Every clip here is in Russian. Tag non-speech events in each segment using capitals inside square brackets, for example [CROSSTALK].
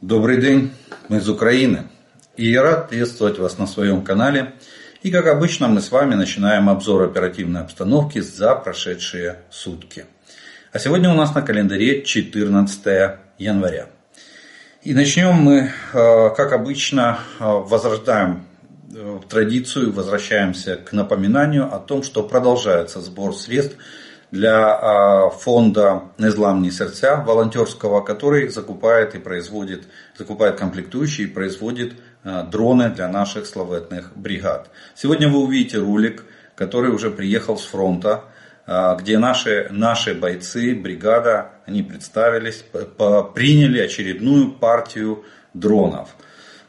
Добрый день, мы из Украины. И я рад приветствовать вас на своем канале. И как обычно мы с вами начинаем обзор оперативной обстановки за прошедшие сутки. А сегодня у нас на календаре 14 января. И начнем мы, э, как обычно, э, возрождаем э, традицию, возвращаемся к напоминанию о том, что продолжается сбор средств для фонда «Незламные сердца» волонтерского, который закупает и производит, закупает комплектующие и производит дроны для наших славетных бригад. Сегодня вы увидите ролик, который уже приехал с фронта, где наши, наши бойцы, бригада, они представились, приняли очередную партию дронов,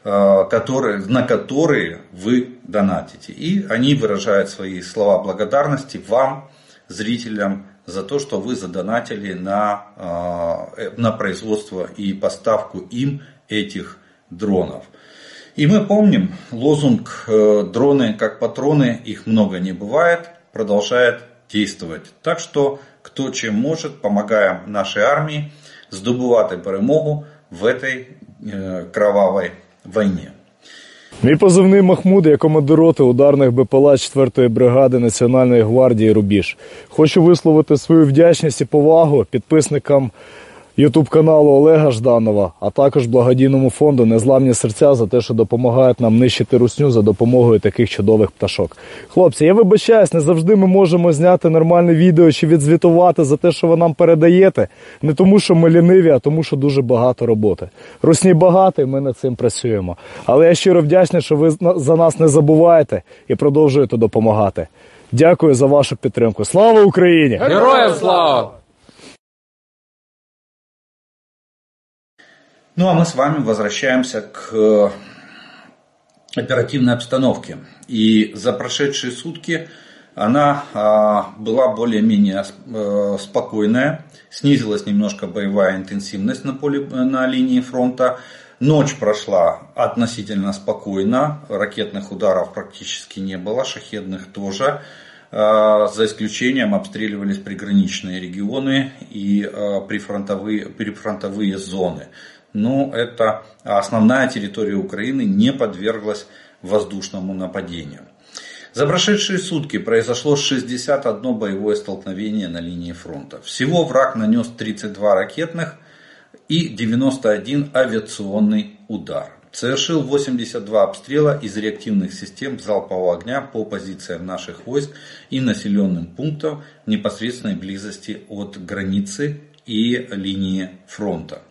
которые, на которые вы донатите. И они выражают свои слова благодарности вам, зрителям за то, что вы задонатили на, э, на производство и поставку им этих дронов. И мы помним лозунг э, «Дроны как патроны, их много не бывает» продолжает действовать. Так что, кто чем может, помогаем нашей армии здобувати перемогу в этой э, кровавой войне. Мій позивний Махмуд, я командир роти ударних БПЛА 4-ї бригади Національної гвардії Рубіж. Хочу висловити свою вдячність і повагу підписникам Ютуб каналу Олега Жданова, а також благодійному фонду Незламні серця за те, що допомагають нам нищити русню за допомогою таких чудових пташок. Хлопці, я вибачаюсь, не завжди ми можемо зняти нормальне відео чи відзвітувати за те, що ви нам передаєте. Не тому, що ми ліниві, а тому, що дуже багато роботи. Русні багато, і ми над цим працюємо. Але я щиро вдячний, що ви за нас не забуваєте і продовжуєте допомагати. Дякую за вашу підтримку. Слава Україні! Героям слава! Ну а мы с вами возвращаемся к э, оперативной обстановке. И за прошедшие сутки она а, была более-менее э, спокойная, снизилась немножко боевая интенсивность на, поле, на линии фронта. Ночь прошла относительно спокойно, ракетных ударов практически не было, шахедных тоже. За исключением обстреливались приграничные регионы и прифронтовые, прифронтовые зоны но это основная территория Украины не подверглась воздушному нападению. За прошедшие сутки произошло 61 боевое столкновение на линии фронта. Всего враг нанес 32 ракетных и 91 авиационный удар. Совершил 82 обстрела из реактивных систем залпового огня по позициям наших войск и населенным пунктам в непосредственной близости от границы и линии фронта.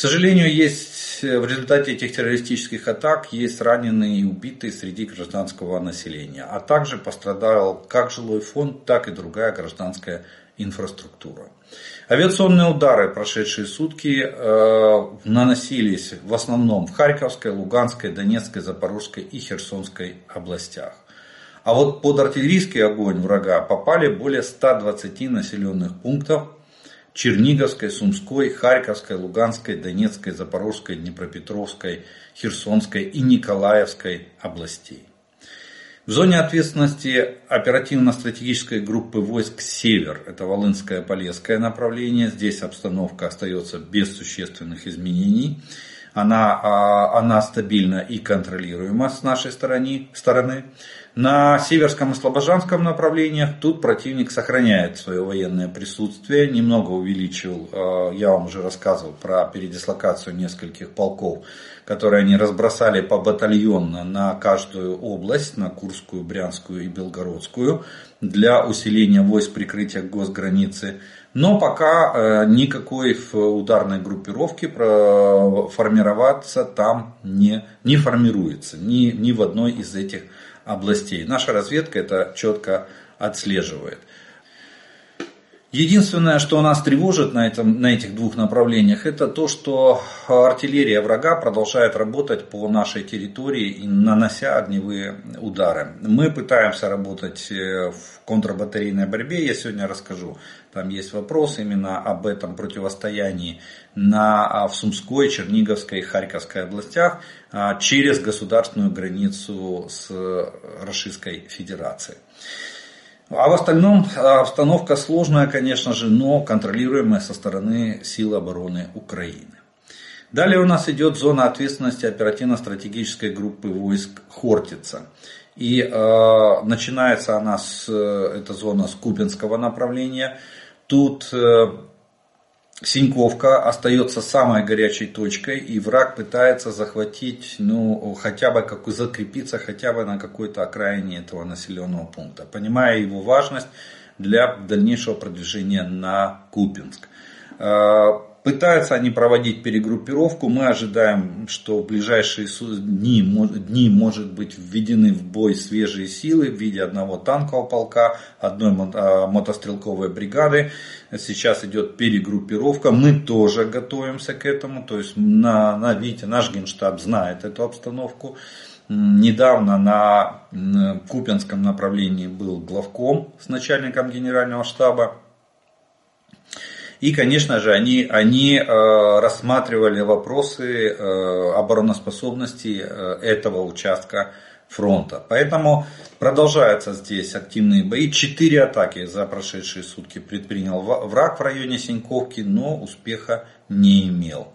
К сожалению, есть э, в результате этих террористических атак есть раненые и убитые среди гражданского населения, а также пострадал как жилой фонд, так и другая гражданская инфраструктура. Авиационные удары, прошедшие сутки, э, наносились в основном в Харьковской, Луганской, Донецкой, Запорожской и Херсонской областях. А вот под артиллерийский огонь врага попали более 120 населенных пунктов Черниговской, Сумской, Харьковской, Луганской, Донецкой, Запорожской, Днепропетровской, Херсонской и Николаевской областей. В зоне ответственности оперативно-стратегической группы войск «Север» – это Волынское Полесское направление. Здесь обстановка остается без существенных изменений. Она, а, она стабильна и контролируема с нашей стороны. стороны. На Северском и Слобожанском направлениях тут противник сохраняет свое военное присутствие, немного увеличил, э, я вам уже рассказывал про передислокацию нескольких полков, которые они разбросали по батальонно на каждую область, на Курскую, Брянскую и Белгородскую, для усиления войск прикрытия госграницы. Но пока э, никакой ударной группировки формироваться там не, не формируется, ни, ни в одной из этих областей. Наша разведка это четко отслеживает. Единственное, что нас тревожит на, этом, на этих двух направлениях, это то, что артиллерия врага продолжает работать по нашей территории, нанося огневые удары. Мы пытаемся работать э, в контрбатарейной борьбе, я сегодня расскажу. Там есть вопрос именно об этом противостоянии на, а, в Сумской, Черниговской и Харьковской областях а, через государственную границу с Российской Федерацией. А в остальном а, обстановка сложная, конечно же, но контролируемая со стороны сил обороны Украины. Далее у нас идет зона ответственности оперативно-стратегической группы войск Хортица. И э, начинается она с, э, эта зона с Купинского направления. Тут э, Синьковка остается самой горячей точкой, и враг пытается захватить, ну, хотя бы как закрепиться хотя бы на какой-то окраине этого населенного пункта, понимая его важность для дальнейшего продвижения на Купинск. Э, Пытаются они проводить перегруппировку. Мы ожидаем, что в ближайшие дни, дни может быть введены в бой свежие силы в виде одного танкового полка, одной а, мотострелковой бригады. Сейчас идет перегруппировка. Мы тоже готовимся к этому. То есть, на, на, видите, наш генштаб знает эту обстановку. Недавно на Купинском направлении был главком с начальником генерального штаба. И, конечно же, они, они э, рассматривали вопросы э, обороноспособности э, этого участка фронта. Поэтому продолжаются здесь активные бои. Четыре атаки за прошедшие сутки предпринял враг в районе Синьковки, но успеха не имел.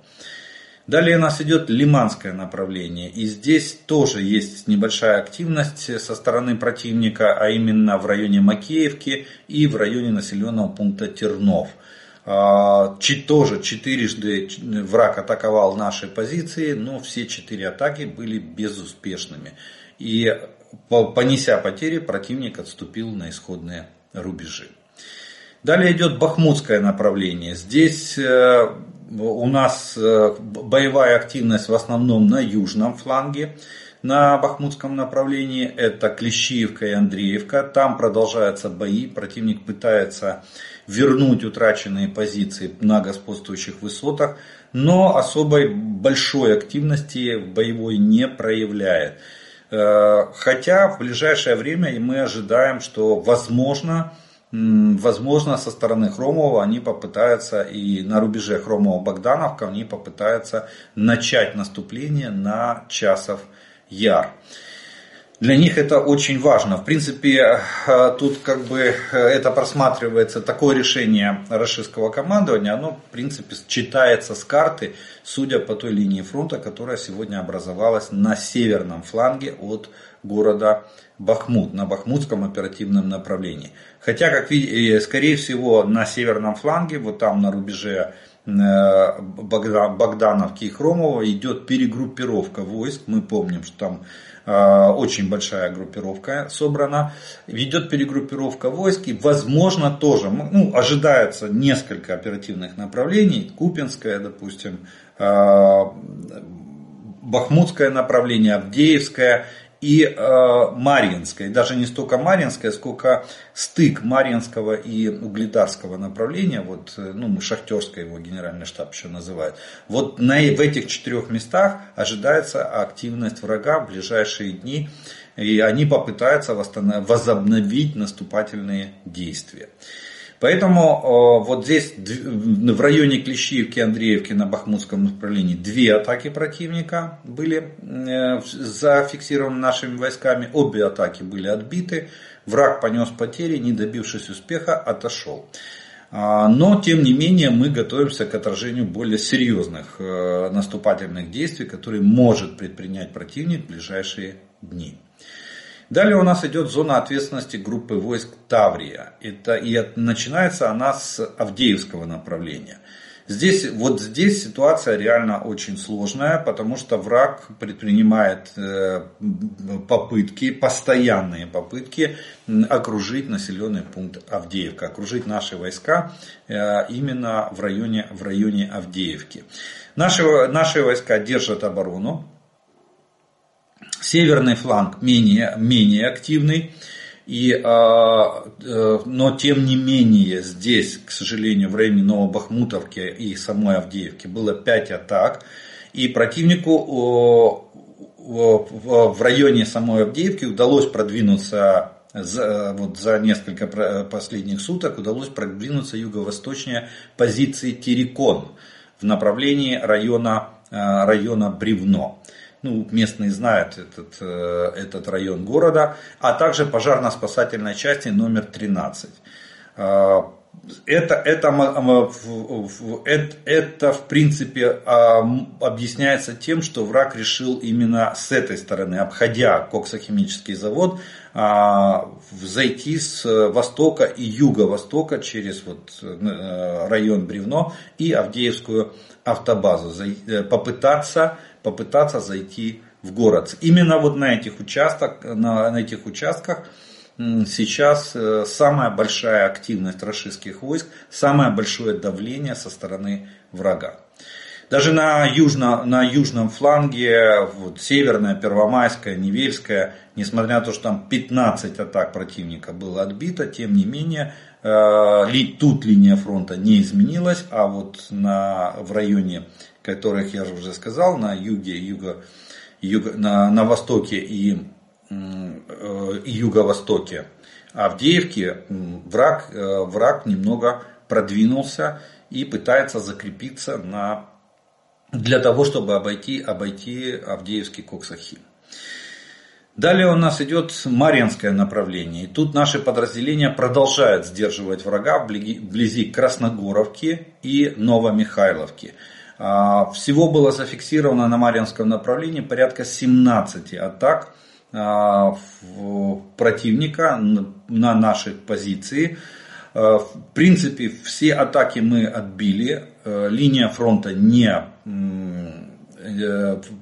Далее у нас идет лиманское направление. И здесь тоже есть небольшая активность со стороны противника, а именно в районе Макеевки и в районе населенного пункта Тернов – а, тоже четырежды враг атаковал наши позиции, но все четыре атаки были безуспешными. И понеся потери, противник отступил на исходные рубежи. Далее идет Бахмутское направление. Здесь э, у нас э, боевая активность в основном на южном фланге. На Бахмутском направлении это Клещиевка и Андреевка. Там продолжаются бои. Противник пытается вернуть утраченные позиции на господствующих высотах, но особой большой активности боевой не проявляет. Э, хотя в ближайшее время мы ожидаем, что возможно, возможно со стороны Хромова они попытаются и на рубеже Хромова-Богдановка они попытаются начать наступление на Часов Яр. Для них это очень важно. В принципе, э, тут как бы э, это просматривается, такое решение российского командования, оно в принципе читается с карты, судя по той линии фронта, которая сегодня образовалась на северном фланге от города Бахмут, на Бахмутском оперативном направлении. Хотя, как видите, скорее всего, на северном фланге, вот там на рубеже э, Богдановки и Хромова идет перегруппировка войск. Мы помним, что там Э, очень большая группировка собрана, ведет перегруппировка войск и возможно тоже, ну, ожидается несколько оперативных направлений, Купинское, допустим, э, Бахмутское направление, Авдеевское и э, Марьинская. даже не столько Марьинская, сколько стык Марьинского и Угледарского направления, вот, э, ну, Шахтерское его генеральный штаб еще называют. Вот на, в этих четырех местах ожидается активность врага в ближайшие дни, и они попытаются возобновить наступательные действия. Поэтому вот здесь в районе Клещиевки, Андреевки на Бахмутском направлении две атаки противника были э, зафиксированы нашими войсками. Обе атаки были отбиты. Враг понес потери, не добившись успеха, отошел. А, но, тем не менее, мы готовимся к отражению более серьезных э, наступательных действий, которые может предпринять противник в ближайшие дни. Далее у нас идет зона ответственности группы войск Таврия. Это, и начинается она с Авдеевского направления. Здесь, вот здесь ситуация реально очень сложная, потому что враг предпринимает э, попытки, постоянные попытки окружить населенный пункт Авдеевка, окружить наши войска э, именно в районе, в районе Авдеевки. Наши, наши войска держат оборону, Северный фланг менее, менее активный. И, а, э, но тем не менее здесь, к сожалению, в районе Новобахмутовки и самой Авдеевки было 5 атак. И противнику в районе самой Авдеевки удалось продвинуться за, вот за несколько последних суток удалось продвинуться юго-восточнее позиции Терекон в направлении района, э, района Бревно ну, местные знают этот, э, этот район города, а также пожарно-спасательной части номер 13. Э, это, это, это, в принципе объясняется тем, что враг решил именно с этой стороны, обходя коксохимический завод, зайти с востока и юго-востока через вот э, район Бревно и Авдеевскую автобазу, попытаться, попытаться зайти в город. Именно вот на этих, участках, на, на этих участках сейчас э, самая большая активность российских войск, самое большое давление со стороны врага. Даже на, южно, на южном фланге, вот, северная, Первомайская, Невельская, несмотря на то, что там 15 атак противника было отбито, тем не менее, э, тут линия фронта не изменилась, а вот на, в районе, которых я уже сказал, на юге, юго, юго, на, на востоке и Э, и юго-востоке Авдеевки враг, э, враг немного продвинулся и пытается закрепиться на, для того, чтобы обойти, обойти Авдеевский Коксахим. Далее у нас идет Марьинское направление. И тут наши подразделения продолжают сдерживать врага вблизи Красногоровки и Новомихайловки. А, всего было зафиксировано на Марьинском направлении порядка 17 атак а, противника на нашей позиции. А, в принципе, все атаки мы отбили. Линия фронта не,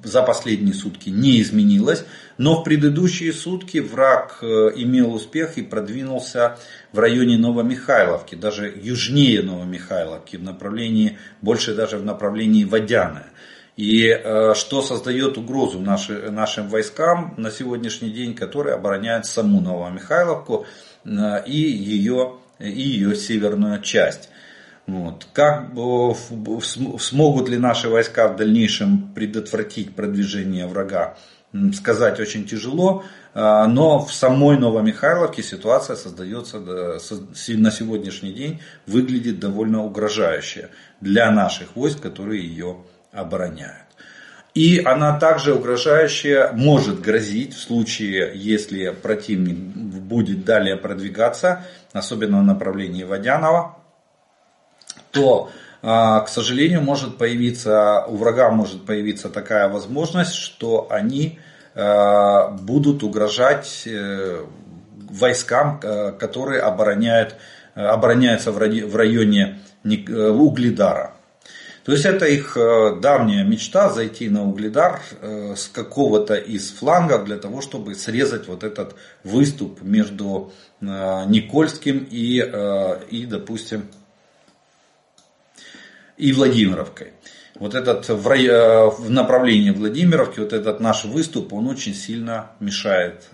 за последние сутки не изменилась. Но в предыдущие сутки враг э, имел успех и продвинулся в районе Новомихайловки, даже южнее Новомихайловки, в направлении, больше даже в направлении Водяная. И э, что создает угрозу наши, нашим войскам на сегодняшний день, которые обороняют саму Новомихайловку э, и, ее, и ее северную часть. Вот. Как смогут ли наши войска в дальнейшем предотвратить продвижение врага, сказать очень тяжело, э, но в самой Новомихайловке ситуация создается на сегодняшний день, выглядит довольно угрожающе для наших войск, которые ее обороняют. И она также угрожающая может грозить в случае, если противник будет далее продвигаться, особенно в направлении Водянова, то, а, к сожалению, может появиться, у врага может появиться такая возможность, что они а, будут угрожать э, войскам, э, которые обороняют, обороняются в районе э, Угледара. То есть это их давняя мечта зайти на угледар с какого-то из флангов для того, чтобы срезать вот этот выступ между Никольским и, и допустим, и Владимировкой. Вот этот в, в направлении Владимировки, вот этот наш выступ, он очень сильно мешает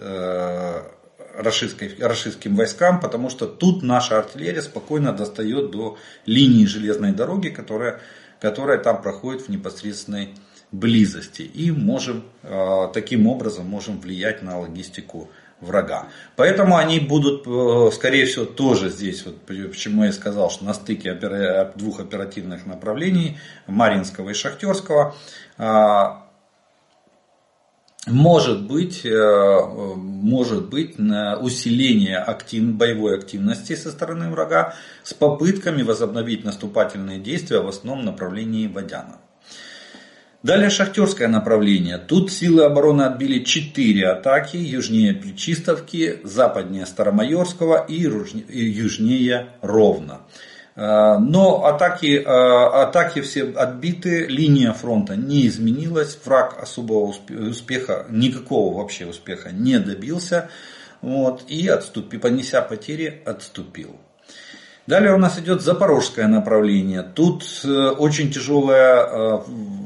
рашистским войскам, потому что тут наша артиллерия спокойно достает до линии железной дороги, которая которая там проходит в непосредственной близости. И можем, э, таким образом можем влиять на логистику врага. Поэтому они будут, э, скорее всего, тоже здесь, вот почему я сказал, что на стыке двух оперативных направлений, Маринского и Шахтерского, э, может быть, может быть усиление актив, боевой активности со стороны врага с попытками возобновить наступательные действия в основном направлении Водяна. Далее шахтерское направление. Тут силы обороны отбили 4 атаки южнее Причистовки, западнее Старомайорского и южнее Ровно. Э, но атаки, э, атаки все отбиты, линия фронта не изменилась, враг особого успеха, никакого вообще успеха не добился. Вот, и отступи, понеся потери, отступил. Далее у нас идет запорожское направление. Тут э, очень тяжелая э,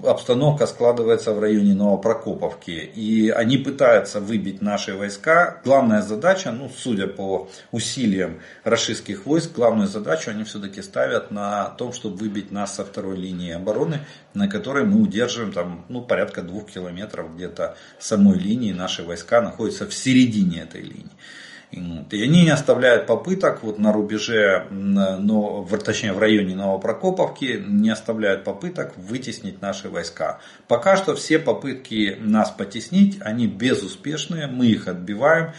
обстановка складывается в районе Новопрокоповки. И они пытаются выбить наши войска. Главная задача, ну, судя по усилиям российских войск, главную задачу они все-таки ставят на том, чтобы выбить нас со второй линии обороны, на которой мы удерживаем там, ну, порядка двух километров где-то самой линии. Наши войска находятся в середине этой линии. И они не оставляют попыток вот на рубеже, но, точнее в районе Новопрокоповки, не оставляют попыток вытеснить наши войска. Пока что все попытки нас потеснить, они безуспешные, мы их отбиваем.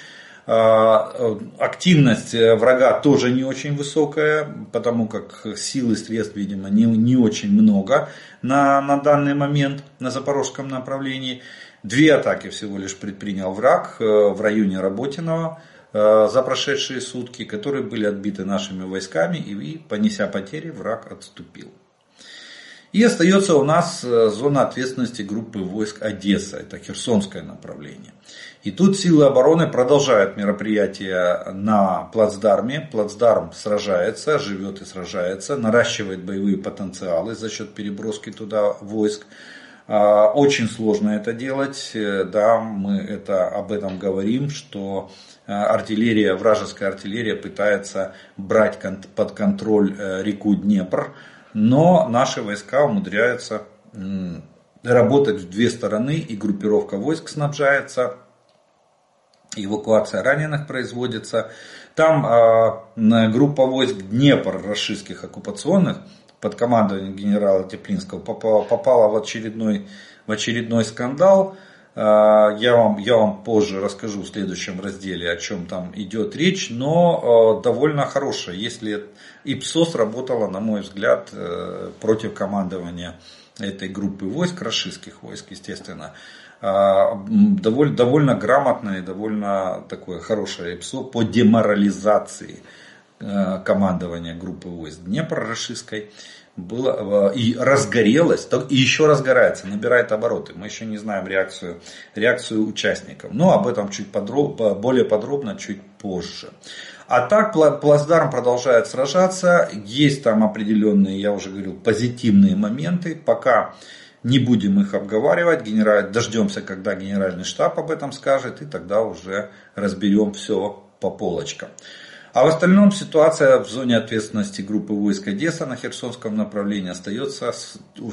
А, активность врага тоже не очень высокая, потому как сил и средств, видимо, не, не очень много на, на данный момент на запорожском направлении. Две атаки всего лишь предпринял враг в районе Работиного за прошедшие сутки, которые были отбиты нашими войсками и, понеся потери, враг отступил. И остается у нас э, зона ответственности группы войск Одесса, это Херсонское направление. И тут силы обороны продолжают мероприятия на плацдарме. Плацдарм сражается, живет и сражается, наращивает боевые потенциалы за счет переброски туда войск. А, очень сложно это делать, э, да, мы это, об этом говорим, что э, артиллерия, вражеская артиллерия пытается брать под контроль реку Днепр, но наши войска умудряются работать в две стороны, и группировка войск снабжается, эвакуация раненых производится. Там э, группа войск Днепр российских оккупационных под командованием генерала Теплинского попала, попала в, очередной, в очередной скандал. Э, я, вам, я вам позже расскажу в следующем разделе, о чем там идет речь, но э, довольно хорошая. Если ИПСО сработала, на мой взгляд, э, против командования этой группы войск, российских войск, естественно, довольно, довольно грамотное довольно такое хорошее ИПСО по деморализации командования группы войск. Днепр-Рашистской было э, и разгорелось, и еще разгорается, набирает обороты. Мы еще не знаем реакцию, реакцию участников. Но об этом чуть подроб, более подробно чуть позже. А так Плацдарм продолжает сражаться. Есть там определенные, я уже говорил, позитивные моменты. Пока не будем их обговаривать. Генераль... Дождемся, когда генеральный штаб об этом скажет. И тогда уже разберем все по полочкам. А в остальном ситуация в зоне ответственности группы войск Одесса на Херсонском направлении остается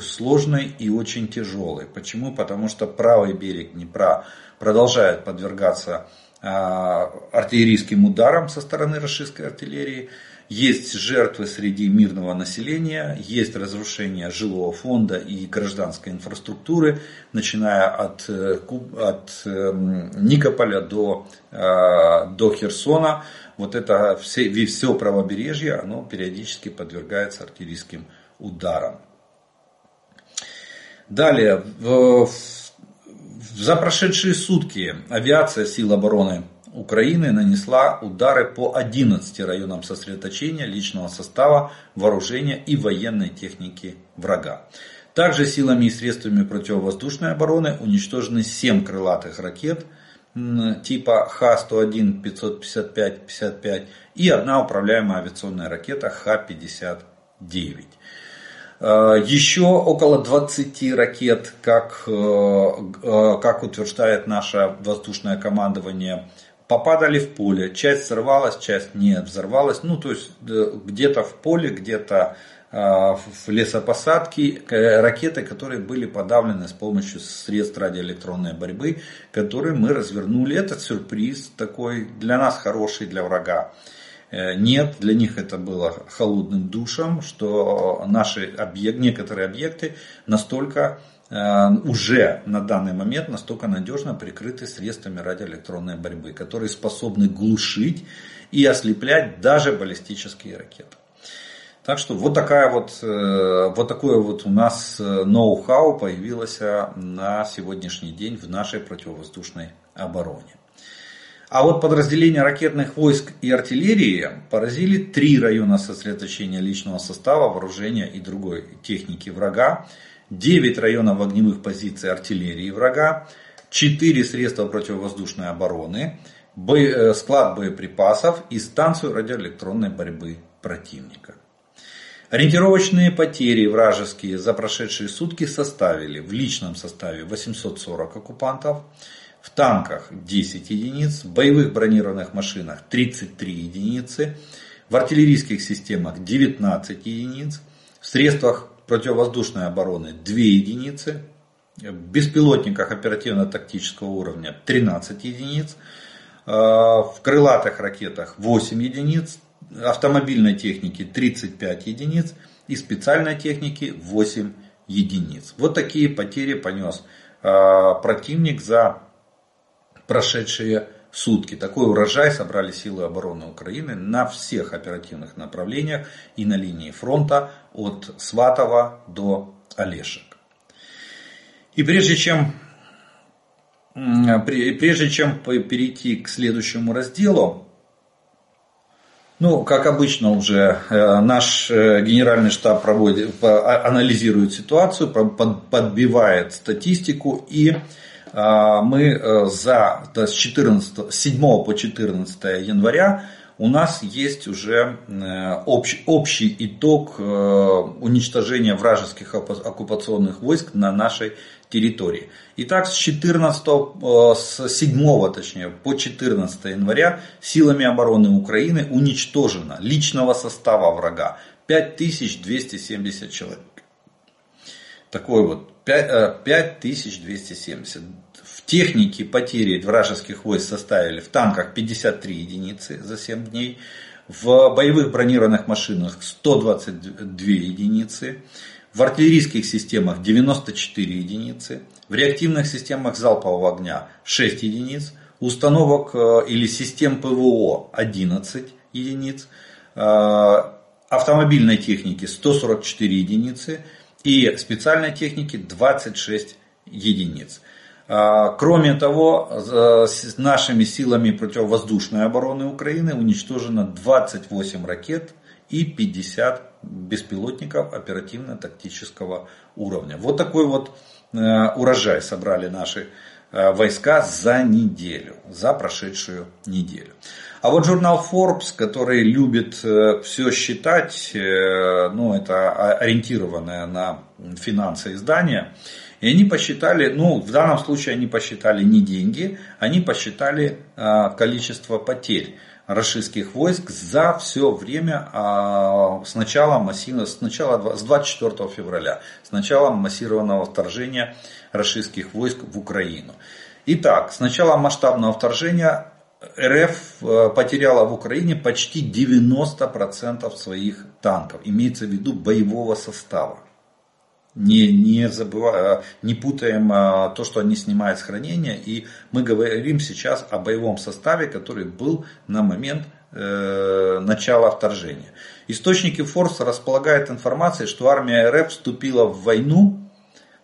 сложной и очень тяжелой. Почему? Потому что правый берег Днепра продолжает подвергаться а, артиллерийским ударам со стороны российской артиллерии. Есть жертвы среди мирного населения, есть разрушение жилого фонда и гражданской инфраструктуры, начиная от, э, от эм, Никополя до, э, до Херсона. Вот это все, все правобережье, оно периодически подвергается артиллерийским ударам. Далее, в, за прошедшие сутки авиация сил обороны Украины нанесла удары по 11 районам сосредоточения личного состава, вооружения и военной техники врага. Также силами и средствами противовоздушной обороны уничтожены 7 крылатых ракет типа Х-101, 555, 55 и одна управляемая авиационная ракета Х-59. Э, еще около 20 ракет, как, э, э, как утверждает наше воздушное командование, попадали в поле. Часть взорвалась, часть не взорвалась. Ну, то есть где-то в поле, где-то в лесопосадке ракеты, которые были подавлены с помощью средств радиоэлектронной борьбы, которые мы развернули. Это сюрприз такой для нас хороший, для врага. Э, нет, для них это было холодным душем, что наши объект, некоторые объекты настолько э, уже на данный момент настолько надежно прикрыты средствами радиоэлектронной борьбы, которые способны глушить и ослеплять даже баллистические ракеты. Так что вот, такая вот, э, вот такое вот у нас ноу-хау появилось на сегодняшний день в нашей противовоздушной обороне. А вот подразделения ракетных войск и артиллерии поразили три района сосредоточения личного состава, вооружения и другой техники врага, 9 районов огневых позиций артиллерии врага, 4 средства противовоздушной обороны, э, склад боеприпасов и станцию радиоэлектронной борьбы противника. Ориентировочные потери вражеские за прошедшие сутки составили в личном составе 840 оккупантов, в танках 10 единиц, в боевых бронированных машинах 33 единицы, в артиллерийских системах 19 единиц, в средствах противовоздушной обороны 2 единицы, в беспилотниках оперативно-тактического уровня 13 единиц, э, в крылатых ракетах 8 единиц, автомобильной техники 35 единиц и специальной техники 8 единиц. Вот такие потери понес э, противник за прошедшие сутки. Такой урожай собрали силы обороны Украины на всех оперативных направлениях и на линии фронта от Сватова до Олешек. И прежде чем, прежде чем перейти к следующему разделу, ну, как обычно уже, э, наш э, генеральный штаб проводит, а, анализирует ситуацию, подбивает статистику и а, мы э, за с 14, 7 по 14 января у нас есть уже общий, общий итог уничтожения вражеских оккупационных войск на нашей территории. Итак, с 14, э, с 7 точнее, по 14 января силами обороны Украины уничтожено личного состава врага 5270 человек. Такой вот 5270. Э, в технике потери вражеских войск составили в танках 53 единицы за 7 дней, в боевых бронированных машинах 122 единицы, в артиллерийских системах 94 единицы, в реактивных системах залпового огня 6 единиц, установок э, или систем ПВО 11 единиц, э, автомобильной техники 144 единицы и специальной техники 26 единиц. Э, кроме того, с нашими силами противовоздушной обороны Украины уничтожено 28 ракет и 50 беспилотников оперативно-тактического уровня. Вот такой вот э, урожай собрали наши э, войска за неделю, за прошедшую неделю. А вот журнал Forbes, который любит э, все считать, ну это ориентированное на финансы издание, и они посчитали, ну в данном случае они посчитали не деньги, они посчитали количество потерь российских войск за все время а, с начала, массивного, с, начала, с 24 февраля, с начала массированного вторжения российских войск в Украину. Итак, с начала масштабного вторжения РФ э, потеряла в Украине почти 90% своих танков, имеется в виду боевого состава. Не, не, забывая, не путаем а, то, что они снимают с хранения. И мы говорим сейчас о боевом составе, который был на момент э, начала вторжения. Источники Форс располагают информацией, что армия РФ вступила в войну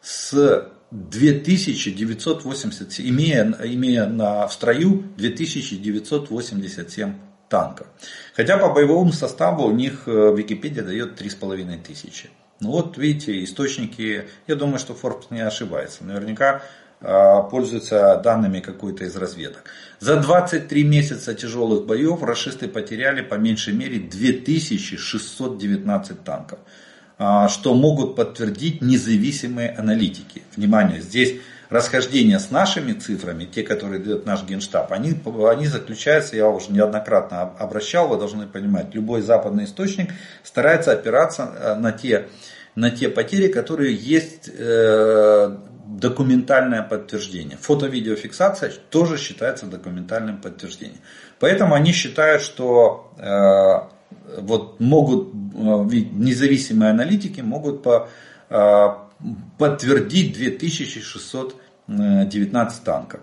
с 2980, имея, имея на, в строю 2987 танков. Хотя по боевому составу у них э, Википедия дает 3500. Ну вот видите, источники, я думаю, что Forbes не ошибается. Наверняка а, пользуются данными какой-то из разведок. За 23 месяца тяжелых боев расисты потеряли по меньшей мере 2619 танков, а, что могут подтвердить независимые аналитики. Внимание, здесь расхождения с нашими цифрами, те, которые дает наш генштаб, они, они заключаются, я уже неоднократно обращал, вы должны понимать, любой западный источник старается опираться э, на те, на те потери, которые есть э, документальное подтверждение. Фото-видеофиксация тоже считается документальным подтверждением. Поэтому они считают, что э, вот могут, э, независимые аналитики могут по, э, подтвердить 2619 танков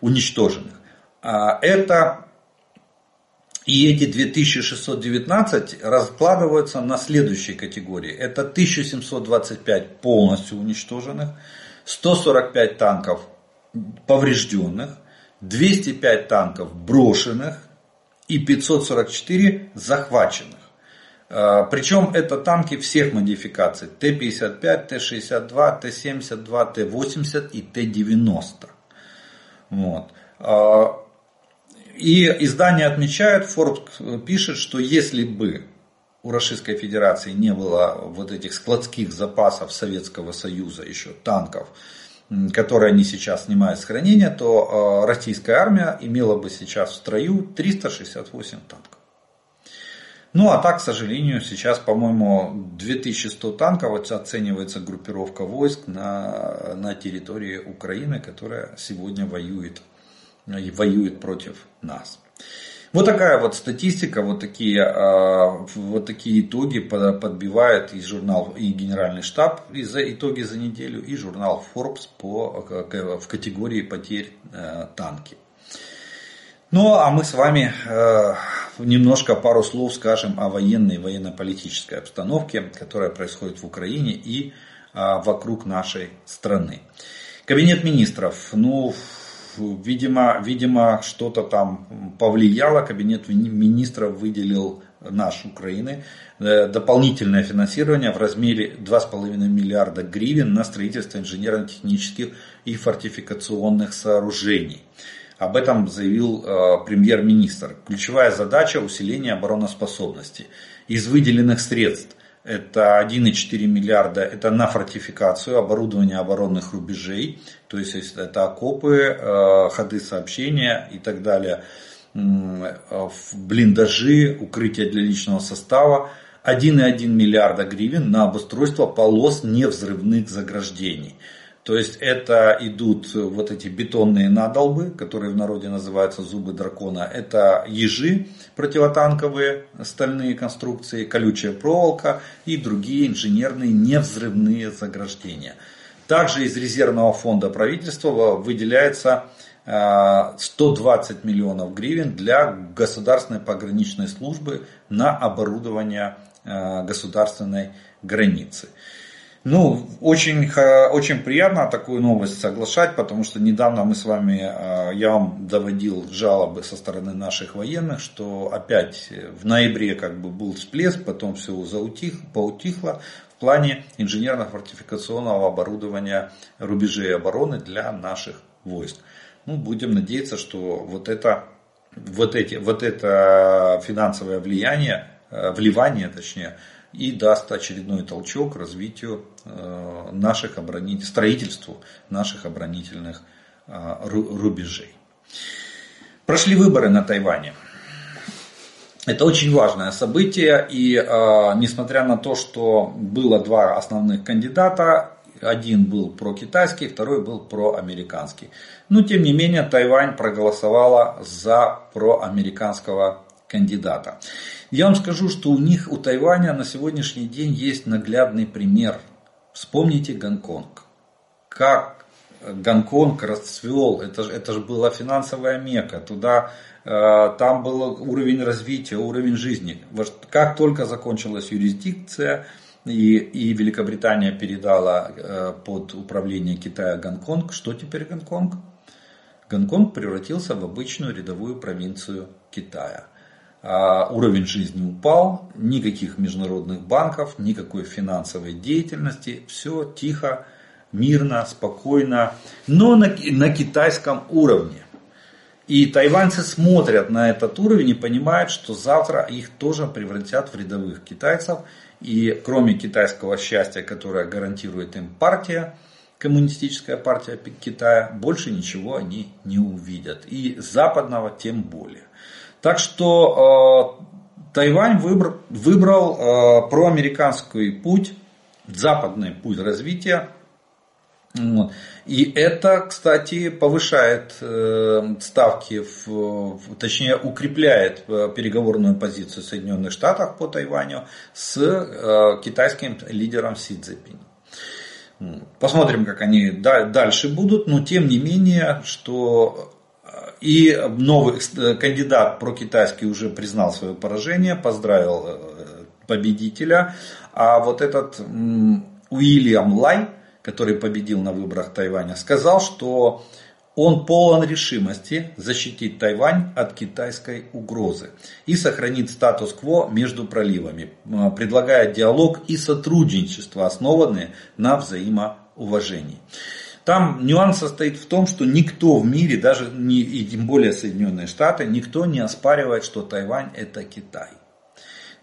уничтоженных. А это и эти 2619 раскладываются на следующие категории. Это 1725 полностью уничтоженных, 145 танков поврежденных, 205 танков брошенных и 544 захваченных. А, Причем это танки всех модификаций. Т-55, Т-62, Т-72, Т-80 и Т-90. Вот. А, и издание отмечает, Forbes пишет, что если бы у Российской Федерации не было вот этих складских запасов Советского Союза, еще танков, которые они сейчас снимают с хранения, то а, российская армия имела бы сейчас в строю 368 танков. Ну а так, к сожалению, сейчас, по-моему, 2100 танков оценивается группировка войск на, на территории Украины, которая сегодня воюет, воюет против нас. Вот такая вот статистика, вот такие, а, вот такие итоги подбивает и журнал, и Генеральный штаб и за итоги за неделю, и журнал Forbes по, в категории потерь э, танки. Ну, а мы с вами э, немножко пару слов скажем о военной и военно-политической обстановке, которая происходит в Украине и э, вокруг нашей страны. Кабинет министров, ну, видимо, видимо что-то там повлияло. Кабинет министров выделил наш Украины э, дополнительное финансирование в размере 2,5 миллиарда гривен на строительство инженерно-технических и фортификационных сооружений. Об этом заявил э, премьер-министр. Ключевая задача усиления обороноспособности. Из выделенных средств это 1,4 миллиарда, это на фортификацию, оборудование оборонных рубежей, то есть это окопы, э, ходы сообщения и так далее, блиндажи, укрытия для личного состава. 1,1 миллиарда гривен на обустройство полос невзрывных заграждений. То есть это идут вот эти бетонные надолбы, которые в народе называются зубы дракона. Это ежи противотанковые, стальные конструкции, колючая проволока и другие инженерные невзрывные заграждения. Также из резервного фонда правительства выделяется 120 э, миллионов гривен для государственной пограничной службы на оборудование э, государственной границы. Ну, очень, очень приятно такую новость соглашать, потому что недавно мы с вами, а, я вам доводил жалобы со стороны наших военных, что опять в ноябре как бы был всплеск, потом все заутих, поутихло в плане инженерно-фортификационного оборудования рубежей обороны для наших войск. Ну, будем надеяться, что вот это, вот эти, вот это финансовое влияние, э, вливание точнее, и даст очередной толчок развитию э, наших оборонительных, строительству наших оборонительных э, рубежей. Прошли выборы на Тайване. Это очень важное событие, и э, несмотря на то, что было два основных кандидата, один был про-китайский, второй был про-американский. Но тем не менее Тайвань проголосовала за проамериканского кандидата. Я вам скажу, что у них, у Тайваня на сегодняшний день есть наглядный пример. Вспомните Гонконг. Как Гонконг расцвел, это это же была финансовая мека. Туда, э, там был уровень развития, уровень жизни. Как только закончилась юрисдикция, и, и Великобритания передала э, под управление Китая Гонконг, что теперь Гонконг? Гонконг превратился в обычную рядовую провинцию Китая. А, уровень жизни упал, никаких международных банков, никакой финансовой деятельности, все тихо, мирно, спокойно, но на, на китайском уровне. И тайваньцы смотрят на этот уровень и понимают, что завтра их тоже превратят в рядовых китайцев. И кроме китайского счастья, которое гарантирует им партия, коммунистическая партия Китая, больше ничего они не увидят. И западного тем более. Так что э, Тайвань выбрал, выбрал э, проамериканский путь, западный путь развития. И это, кстати, повышает э, ставки, в, точнее укрепляет переговорную позицию Соединенных Штатов по Тайваню с китайским лидером Си Цзиньпинь. Посмотрим, как они дальше будут, но тем не менее, что и новый э, кандидат про-китайский уже признал свое поражение, поздравил э, победителя. А вот этот Уильям Лай, который победил на выборах Тайваня, сказал, что он полон решимости защитить Тайвань от китайской угрозы и сохранить статус-кво между проливами, предлагая диалог и сотрудничество, основанные на взаимоуважении. Там нюанс состоит в том, что никто в мире, даже не, и тем более Соединенные Штаты, никто не оспаривает, что Тайвань это Китай.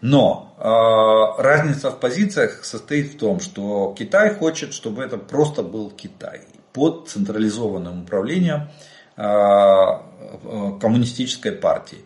Но э, разница в позициях состоит в том, что Китай хочет, чтобы это просто был Китай под централизованным управлением э, коммунистической партии.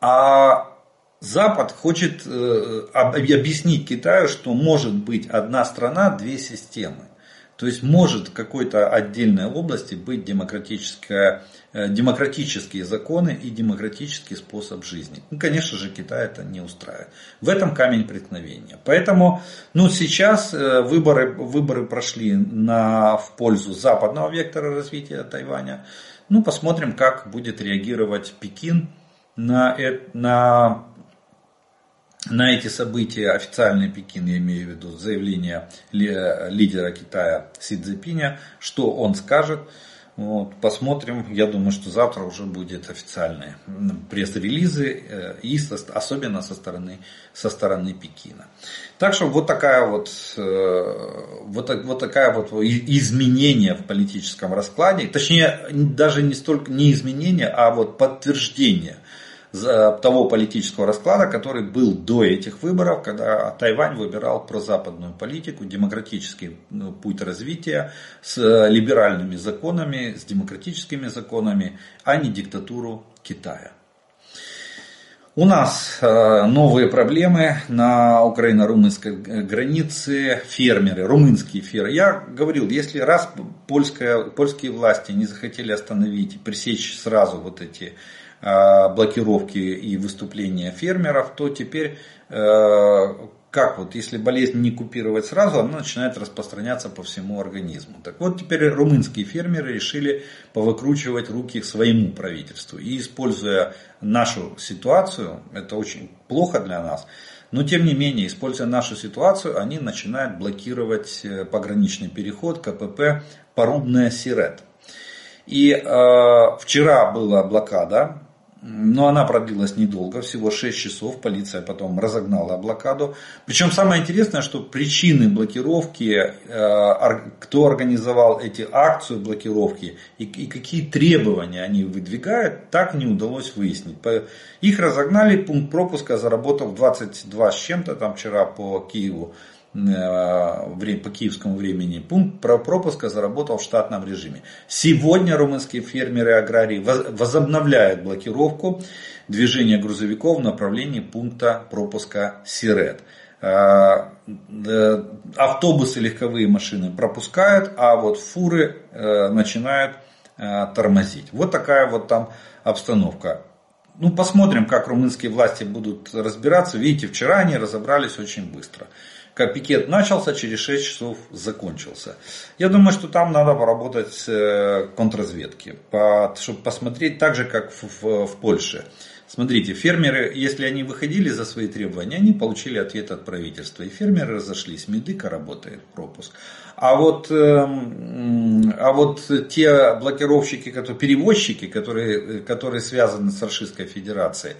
А Запад хочет э, объяснить Китаю, что может быть одна страна, две системы. То есть может в какой-то отдельной области быть демократическая, э, демократические законы и демократический способ жизни. Ну, конечно же, Китай это не устраивает. В этом камень преткновения. Поэтому ну, сейчас э, выборы, выборы прошли на, в пользу западного вектора развития Тайваня. Ну, посмотрим, как будет реагировать Пекин на, на на эти события официальный Пекин, я имею в виду заявление лидера Китая Си Цзепиня, что он скажет. Вот, посмотрим. Я думаю, что завтра уже будет официальные пресс-релизы, э, и со, особенно со стороны, со стороны Пекина. Так что вот такая вот, э, вот, вот такая вот изменение в политическом раскладе, точнее даже не столько не изменение, а вот подтверждение того политического расклада, который был до этих выборов, когда Тайвань выбирал прозападную политику, демократический ну, путь развития с либеральными законами, с демократическими законами, а не диктатуру Китая. У нас э, новые проблемы на украино-румынской границе. Фермеры, румынские фермеры. Я говорил, если раз польская, польские власти не захотели остановить пресечь сразу вот эти Э, блокировки и выступления фермеров, то теперь э, как вот, если болезнь не купировать сразу, она начинает распространяться по всему организму. Так вот, теперь румынские фермеры решили повыкручивать руки своему правительству. И используя нашу ситуацию, это очень плохо для нас, но тем не менее, используя нашу ситуацию, они начинают блокировать э, пограничный переход КПП Порубная Сирет. И э, вчера была блокада но она продлилась недолго, всего 6 часов. Полиция потом разогнала блокаду. Причем самое интересное, что причины блокировки, э, кто организовал эти акции блокировки и какие требования они выдвигают, так не удалось выяснить. Их разогнали, пункт пропуска заработал 22 с чем-то там вчера по Киеву по киевскому времени пункт пропуска заработал в штатном режиме. Сегодня румынские фермеры и аграрии возобновляют блокировку движения грузовиков в направлении пункта пропуска Сирет. Э, э, автобусы, легковые машины пропускают, а вот фуры начинают тормозить. Вот такая вот там обстановка. Ну, посмотрим, как румынские власти будут разбираться. Видите, вчера они разобрались очень быстро как пикет начался, через 6 часов закончился. Я думаю, что там надо поработать э, контрразведки, чтобы посмотреть так же, как в, в, Польше. Смотрите, фермеры, если они выходили за свои требования, они получили ответ от правительства. И фермеры разошлись, Медыка работает, пропуск. А вот, эм, а вот те блокировщики, которые, перевозчики, которые, которые связаны с Российской Федерацией,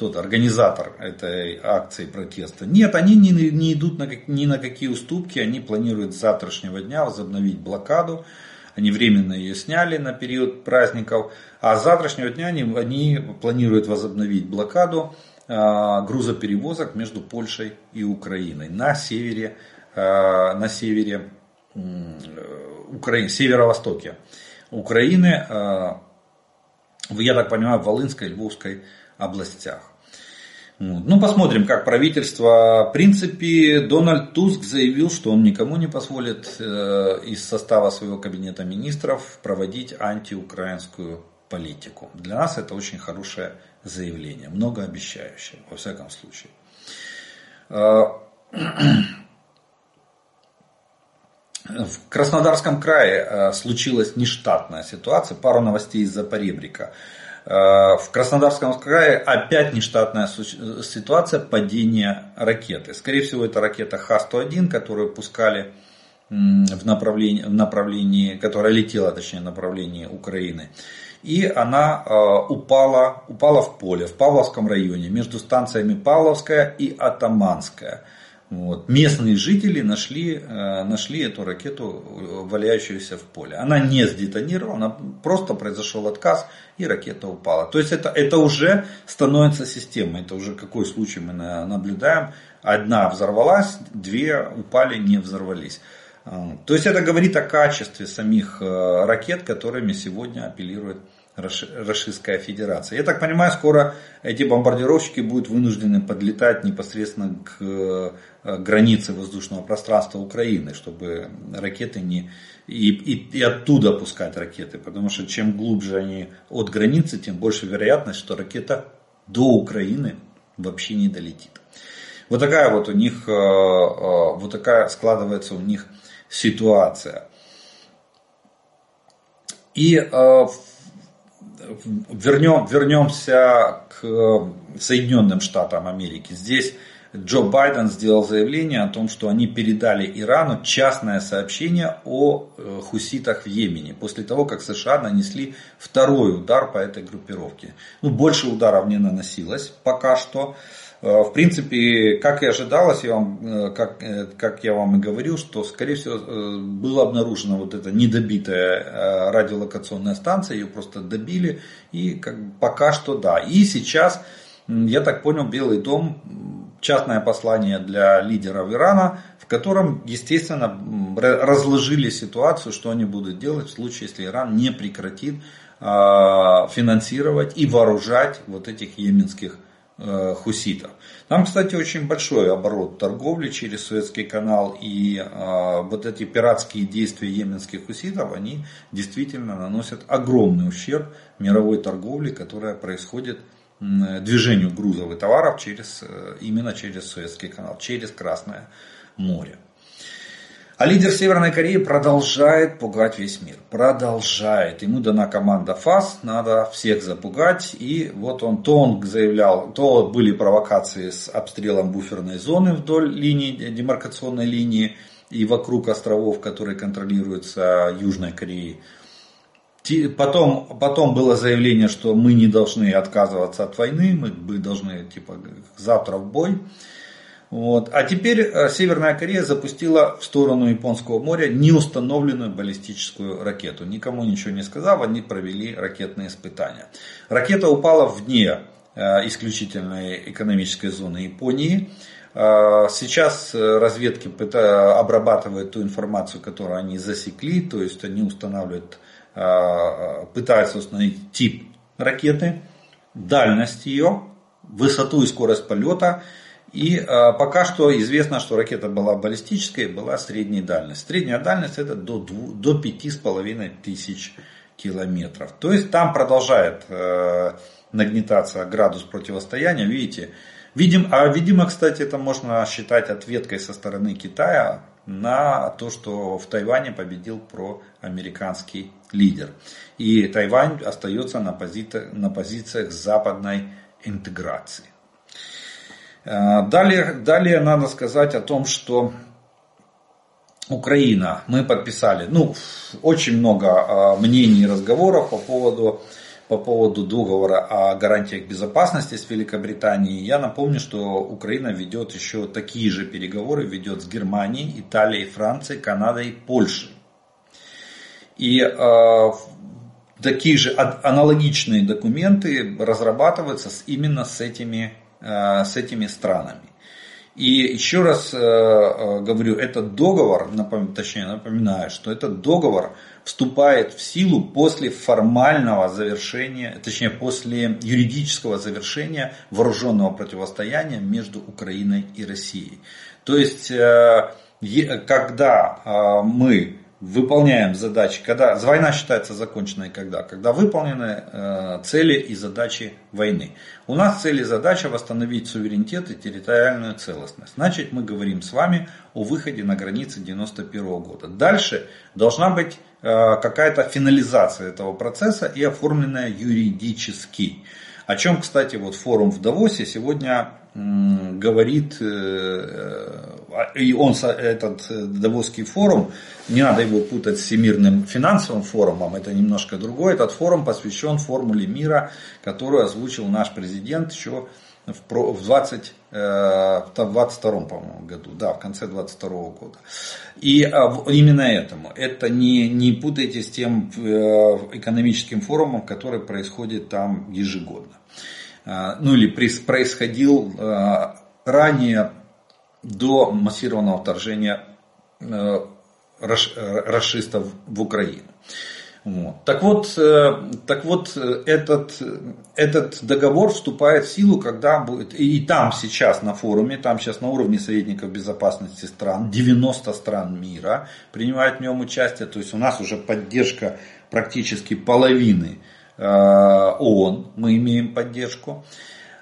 тот организатор этой акции протеста, нет, они не, не идут на, ни на какие уступки, они планируют с завтрашнего дня возобновить блокаду. Они временно ее сняли на период праздников. А с завтрашнего дня они, они планируют возобновить блокаду э, грузоперевозок между Польшей и Украиной на севере, э, на севере э, Украины, северо-востоке Украины, э, я так понимаю, в Волынской и Львовской областях. Ну, посмотрим, как правительство. В принципе, Дональд Туск заявил, что он никому не позволит э, из состава своего кабинета министров проводить антиукраинскую политику. Для нас это очень хорошее заявление, многообещающее, во всяком случае. Э, [CLEARS THROAT] в Краснодарском крае э, случилась нештатная ситуация, пару новостей из-за поребрика. Э, в Краснодарском крае опять нештатная ситуация падения ракеты. Скорее всего, это ракета Х-101, которую пускали в направлении, в направлении, которая летела, точнее, в направлении Украины. И она э, упала, упала в поле в Павловском районе между станциями Павловская и Атаманская. Вот. Местные жители нашли, э, нашли эту ракету, э, валяющуюся в поле. Она не сдетонирована, просто произошел отказ и ракета упала. То есть это, это уже становится системой. Это уже какой случай мы наблюдаем. Одна взорвалась, две упали, не взорвались. Э, то есть это говорит о качестве самих ракет, которыми сегодня апеллирует Российская Федерация. Я так понимаю, скоро эти бомбардировщики будут вынуждены подлетать непосредственно к э, границе воздушного пространства Украины, чтобы ракеты не... И, и, и оттуда пускать ракеты, потому что чем глубже они от границы, тем больше вероятность, что ракета до Украины вообще не долетит. Вот такая вот у них, э, э, вот такая складывается у них ситуация. И вернем, вернемся к Соединенным Штатам Америки. Здесь Джо Байден сделал заявление о том, что они передали Ирану частное сообщение о э, хуситах в Йемене, после того, как США нанесли второй удар по этой группировке. Ну, больше ударов не наносилось пока что. Э, в принципе, как и ожидалось, я вам, э, как, э, как я вам и говорил, что, скорее всего, была обнаружена вот эта недобитая радиолокационная станция, ее просто добили, и как, пока что да. И сейчас, я так понял, Белый дом, частное послание для лидеров Ирана, в котором, естественно, разложили ситуацию, что они будут делать в случае, если Иран не прекратит финансировать и вооружать вот этих йеменских хуситов. Там, кстати, очень большой оборот торговли через Суэцкий канал и э, вот эти пиратские действия йеменских хуситов, они действительно наносят огромный ущерб мировой торговле, которая происходит движению грузов и товаров через, э, именно через Суэцкий канал, через Красное море. А лидер Северной Кореи продолжает пугать весь мир. Продолжает. Ему дана команда ФАС, надо всех запугать. И вот он, то он заявлял, то были провокации с обстрелом буферной зоны вдоль линии, демаркационной линии и вокруг островов, которые контролируются Южной Кореей. Потом, потом было заявление, что мы не должны отказываться от войны, мы должны типа завтра в бой. Вот. А теперь э, Северная Корея запустила в сторону Японского моря неустановленную баллистическую ракету. Никому ничего не сказав, они провели ракетные испытания. Ракета упала вне э, исключительной экономической зоны Японии. Э, сейчас разведки обрабатывают ту информацию, которую они засекли, то есть они устанавливают, пытаются установить тип ракеты, дальность ее, высоту и скорость полета – и э, пока что известно, что ракета была баллистической, была средней дальности. Средняя дальность это до, до 5,5 тысяч километров. То есть там продолжает э, нагнетаться градус противостояния. Видите, видим, а видимо, кстати, это можно считать ответкой со стороны Китая на то, что в Тайване победил проамериканский лидер. И Тайвань остается на, пози- на позициях западной интеграции. Э, далее, далее надо сказать о том, что Украина, мы подписали, ну, очень много э, мнений и разговоров по поводу, по поводу договора о гарантиях безопасности с Великобританией. Я напомню, что Украина ведет еще такие же переговоры, ведет с Германией, Италией, Францией, Канадой, Польшей. И э, такие же аналогичные документы разрабатываются именно с этими с этими странами. И еще раз э, э, говорю, этот договор, точнее напоминаю, что этот договор вступает в силу после формального завершения, точнее после юридического завершения вооруженного противостояния между Украиной и Россией. То есть, когда мы выполняем задачи, когда война считается законченной когда? Когда выполнены э, цели и задачи войны. У нас цель и задача восстановить суверенитет и территориальную целостность. Значит, мы говорим с вами о выходе на границы 91 года. Дальше должна быть э, какая-то финализация этого процесса и оформленная юридически. О чем, кстати, вот форум в Давосе сегодня говорит, э, э, и он, этот Давосский форум, не надо его путать с Всемирным финансовым форумом, это немножко другое. Этот форум посвящен формуле мира, которую озвучил наш президент еще в 20, э, в 22 по-моему, году, да, в конце 22 года. И именно этому. Это не, не путайте с тем экономическим форумом, который происходит там ежегодно. А, ну или происходил а, ранее до массированного вторжения расистов в Украину. Вот. Так вот, э, так вот этот, этот договор вступает в силу, когда будет, и там сейчас на форуме, там сейчас на уровне советников безопасности стран, 90 стран мира принимают в нем участие, то есть у нас уже поддержка практически половины ООН, мы имеем поддержку.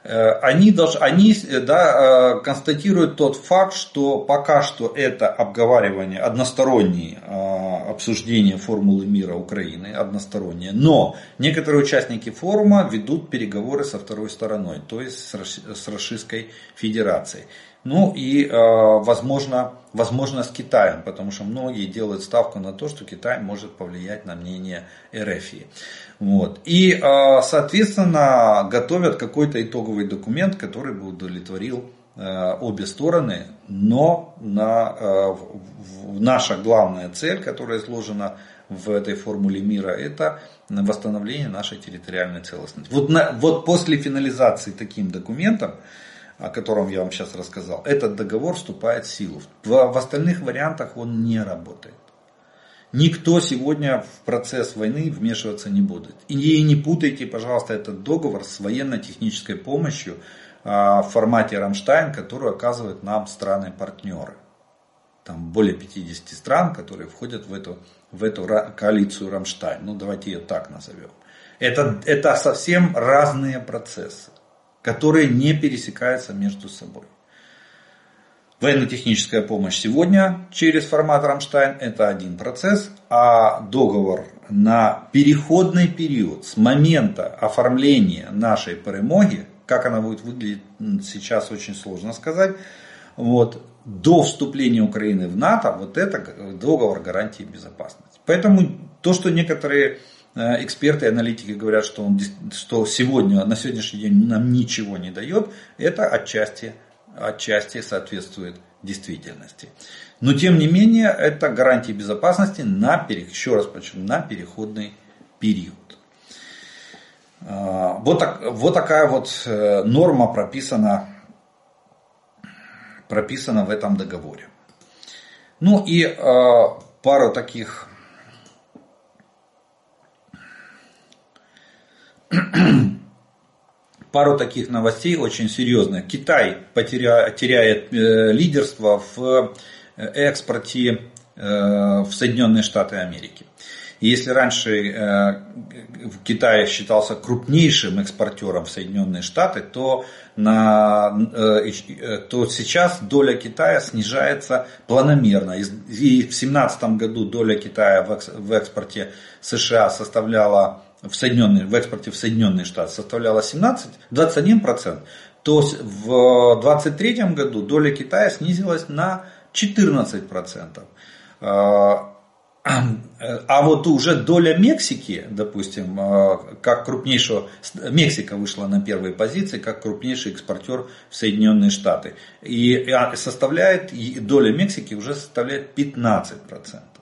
Э, они, должны, они да, э, констатируют тот факт, что пока что это обговаривание, одностороннее э, обсуждение формулы мира Украины, одностороннее, но некоторые участники форума ведут переговоры со второй стороной, то есть с Российской Федерацией. Ну и возможно, возможно с Китаем, потому что многие делают ставку на то, что Китай может повлиять на мнение РФИ. Вот. И, а, соответственно, готовят какой-то итоговый документ, который бы удовлетворил э, обе стороны, но на, э, наша главная цель, которая изложена в этой формуле мира, это восстановление нашей территориальной целостности. Вот, на, вот после финализации таким документом, о котором я вам сейчас рассказал, этот договор вступает в силу. В, в остальных вариантах он не работает. Никто сегодня в процесс войны вмешиваться не будет. И не путайте, пожалуйста, этот договор с военно-технической помощью а, в формате Рамштайн, которую оказывают нам страны-партнеры. Там более 50 стран, которые входят в эту, в эту коалицию Рамштайн. Ну, давайте ее так назовем. Это, это совсем разные процессы, которые не пересекаются между собой. Военно-техническая помощь сегодня через формат Рамштайн это один процесс, а договор на переходный период с момента оформления нашей перемоги, как она будет выглядеть сейчас очень сложно сказать, вот, до вступления Украины в НАТО, вот это договор гарантии безопасности. Поэтому то, что некоторые э, эксперты и аналитики говорят, что, он, что сегодня, на сегодняшний день нам ничего не дает, это отчасти отчасти соответствует действительности. Но тем не менее, это гарантия безопасности на, еще раз почему, на переходный период. А, вот, так, вот такая вот э, норма прописана, прописана в этом договоре. Ну и э, пару таких [CLEARS THROAT] пару таких новостей очень серьезных. Китай потеря, теряет э, лидерство в э, экспорте э, в Соединенные Штаты Америки. И если раньше э, Китай считался крупнейшим экспортером в Соединенные Штаты, то, на, э, э то сейчас доля Китая снижается планомерно. И в 2017 году доля Китая в экспорте США составляла в, Соединенные, в экспорте в Соединенные Штаты составляла 17, 21%, то в 2023 году доля Китая снизилась на 14%. А, а вот уже доля Мексики, допустим, а, как крупнейшего, Мексика вышла на первые позиции, как крупнейший экспортер в Соединенные Штаты. И а, составляет, доля Мексики уже составляет 15%.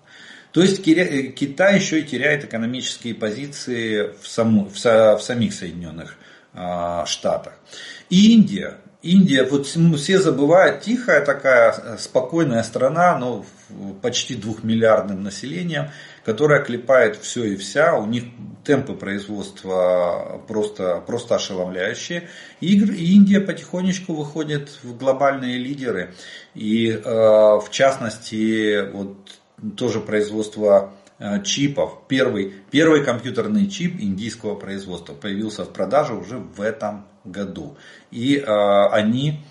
То есть Китай еще и теряет экономические позиции в, саму, в, в самих Соединенных а, Штатах. И Индия. Индия, вот все забывают, тихая такая э, спокойная страна, но почти двухмиллиардным населением, которая клепает все и вся, у них темпы производства просто, просто ошеломляющие. И Индия потихонечку выходит в глобальные лидеры. И э, в частности, вот тоже производство э, чипов. Первый, первый компьютерный чип индийского производства появился в продаже уже в этом году. И э, они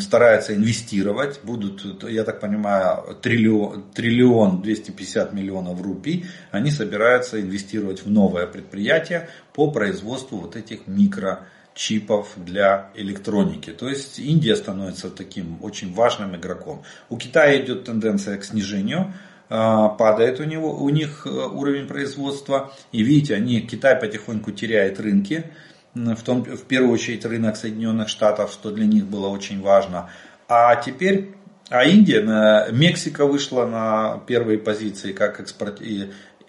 стараются инвестировать, будут, я так понимаю, триллион, триллион 250 миллионов рупий, они собираются инвестировать в новое предприятие по производству вот этих микро чипов для электроники. То есть Индия становится таким очень важным игроком. У Китая идет тенденция к снижению, а, падает у, него, у них э, уровень производства. И видите, они, Китай потихоньку теряет рынки, в, том, в первую очередь рынок Соединенных Штатов, что для них было очень важно. А теперь, а Индия, Мексика вышла на первые позиции как экспорт,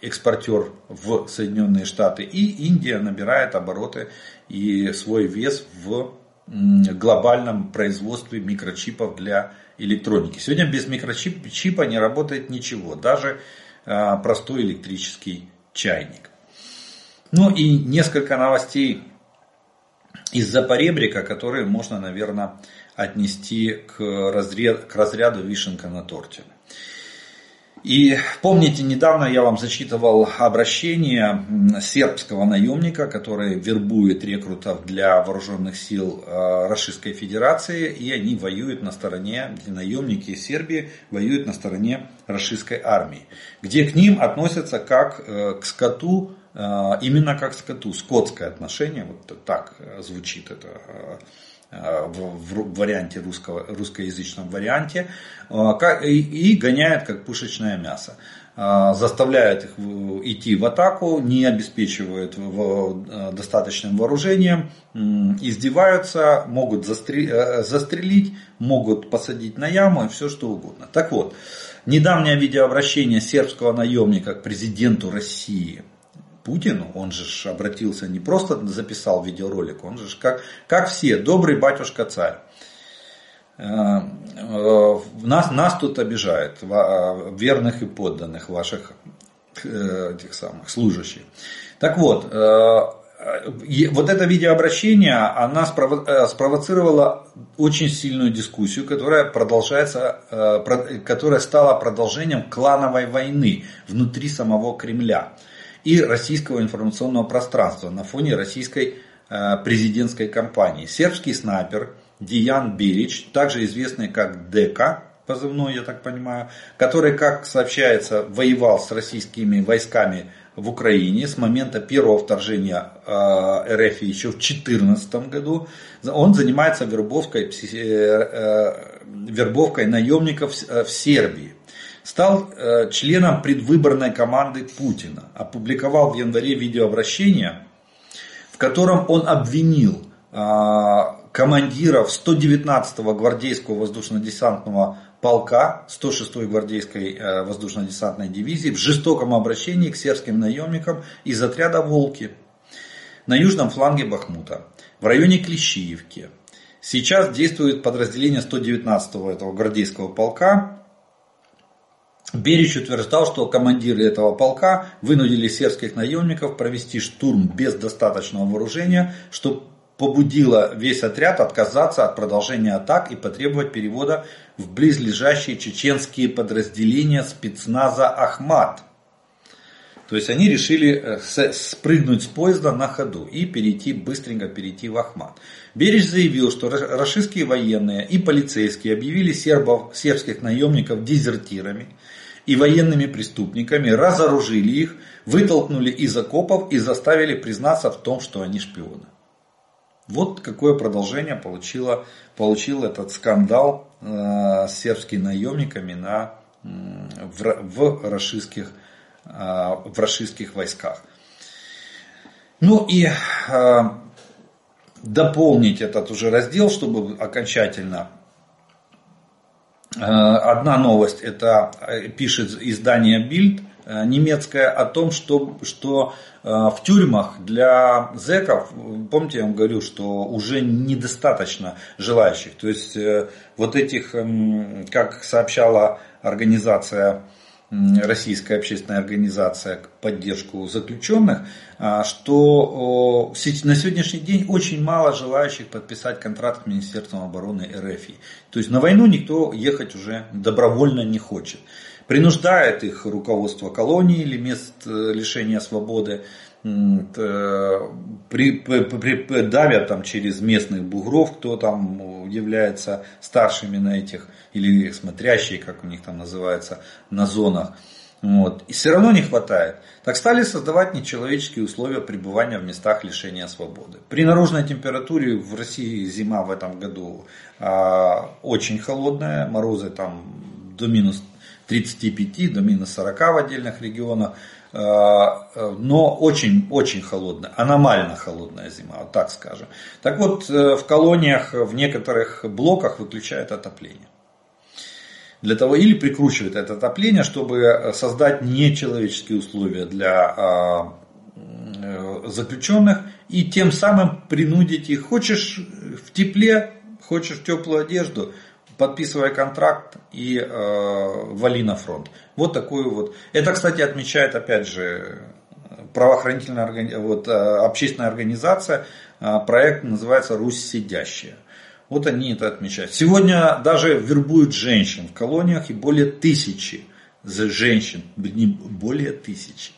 экспортер в Соединенные Штаты. И Индия набирает обороты и свой вес в глобальном производстве микрочипов для электроники. Сегодня без микрочипа не работает ничего, даже а, простой электрический чайник. Ну и несколько новостей из Запоребрика, которые можно, наверное, отнести к, разряд, к разряду вишенка на торте. И помните, недавно я вам зачитывал обращение сербского наемника, который вербует рекрутов для вооруженных сил э, Российской Федерации, и они воюют на стороне, наемники из Сербии воюют на стороне российской армии, где к ним относятся как э, к скоту, э, именно как к скоту, скотское отношение, вот так звучит это в варианте русского, русскоязычном варианте, а, и гоняет как пушечное мясо. А, заставляет их идти в атаку, не обеспечивают а, достаточным вооружением, издеваются, могут э, застрелить, могут посадить на яму и все что угодно. Так вот, недавнее видеообращение сербского наемника к президенту России – Путину, он же обратился, не просто записал видеоролик, он же как, как все, добрый батюшка царь. Э, э, нас, нас тут обижают, э, верных и подданных ваших этих самых служащих. Так вот, вот это видеообращение, она спровоцировала очень сильную дискуссию, которая продолжается, которая стала продолжением клановой войны внутри самого Кремля и российского информационного пространства на фоне российской э, президентской кампании. Сербский снайпер Диан Берич, также известный как ДК, позывной, я так понимаю, который, как сообщается, воевал с российскими войсками в Украине с момента первого вторжения э, РФ еще в 2014 году. Он занимается вербовкой, э, вербовкой наемников в Сербии стал э, членом предвыборной команды Путина. Опубликовал в январе видеообращение, в котором он обвинил а, командиров 119-го гвардейского воздушно-десантного полка 106-й гвардейской э, воздушно-десантной дивизии в жестоком обращении к сербским наемникам из отряда «Волки» на южном фланге Бахмута, в районе Клещиевки. Сейчас действует подразделение 119-го этого гвардейского полка, Берич утверждал, что командиры этого полка вынудили сербских наемников провести штурм без достаточного вооружения, что побудило весь отряд отказаться от продолжения атак и потребовать перевода в близлежащие чеченские подразделения спецназа «Ахмат». То есть они решили э, спрыгнуть с поезда на ходу и перейти, быстренько перейти в Ахмат. Береж заявил, что рашистские военные и полицейские объявили сербов, сербских наемников дезертирами и военными преступниками, разоружили их, вытолкнули из окопов и заставили признаться в том, что они шпионы. Вот какое продолжение получило, получил этот скандал э, с сербскими наемниками на, в, в, рашистских, э, в рашистских войсках. Ну и э, дополнить этот уже раздел, чтобы окончательно одна новость, это э, пишет издание Bild э, немецкое о том, что, что в тюрьмах для зеков, помните, я вам говорю, что уже недостаточно желающих. То есть вот этих, эм, как сообщала организация российская общественная организация в поддержку заключенных, а, что на сегодняшний день очень мало желающих подписать контракт с Министерством обороны РФ. То есть на войну никто ехать уже добровольно не хочет. Принуждает их руководство колонии или мест э, лишения свободы при, при, при, давят там через местных бугров, кто там является старшими на этих, или смотрящие, как у них там называется, на зонах. Вот. И все равно не хватает. Так стали создавать нечеловеческие условия пребывания в местах лишения свободы. При наружной температуре в России зима в этом году а, очень холодная, морозы там до минус 35, до минус 40 в отдельных регионах. А, но очень-очень холодная, аномально холодная зима, вот так скажем. Так вот, э, в колониях, в некоторых блоках выключают отопление. Для того, или прикручивают это отопление, чтобы создать нечеловеческие условия для а, э, заключенных и тем самым принудить их, хочешь в тепле, хочешь теплую одежду, подписывай контракт и э, вали на фронт. Вот такую вот. Это, кстати, отмечает опять же правоохранительная вот, общественная организация, проект называется «Русь сидящая». Вот они это отмечают. Сегодня даже вербуют женщин в колониях и более тысячи женщин, более тысячи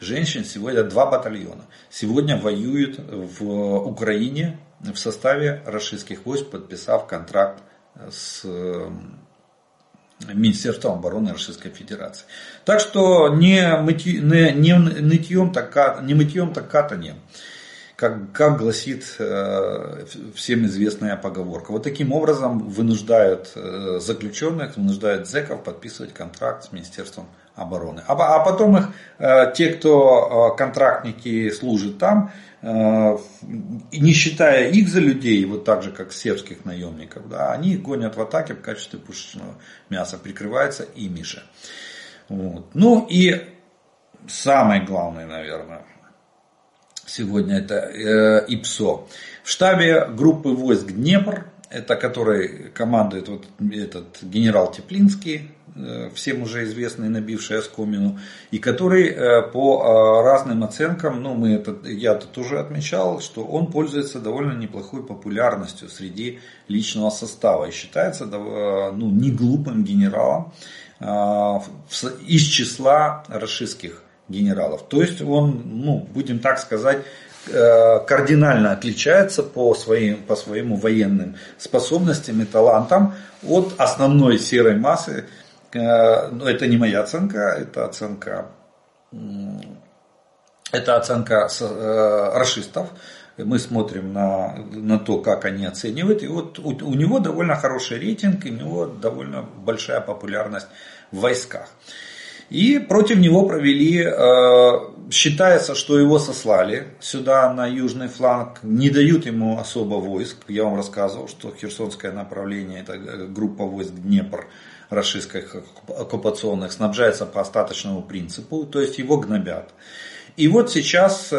женщин, сегодня два батальона, сегодня воюют в Украине в составе российских войск, подписав контракт с Министерством обороны Российской Федерации. Так что не, мыти, не, не нытьем, так, не мытьем, так катанием как, как гласит э, всем известная поговорка. Вот таким образом вынуждают э, заключенных, вынуждают зэков подписывать контракт с Министерством обороны. А, а потом их, э, те, кто э, контрактники служат там, не считая их за людей, вот так же, как сербских наемников, да, они гонят в атаке в качестве пушечного мяса, прикрываются ими же. Вот. Ну и самое главное, наверное, сегодня это э, ИПСО. В штабе группы войск Днепр, это который командует вот этот генерал Теплинский, э, всем уже известный, набивший оскомину, и который э, по э, разным оценкам, ну мы это, я это тоже отмечал, что он пользуется довольно неплохой популярностью среди личного состава и считается ну, не глупым генералом из числа расистских генералов. То есть он, ну, будем так сказать, кардинально отличается по, своим, по своему военным способностям и талантам от основной серой массы. Э, но это не моя оценка, это оценка, это оценка э, расистов. Мы смотрим на, на то, как они оценивают. И вот у, у него довольно хороший рейтинг, и у него довольно большая популярность в войсках. И против него провели, э, считается, что его сослали сюда на южный фланг, не дают ему особо войск. Я вам рассказывал, что Херсонское направление, это э, группа войск Днепр, российских оккупационных, снабжается по остаточному принципу, то есть его гнобят. И вот сейчас э,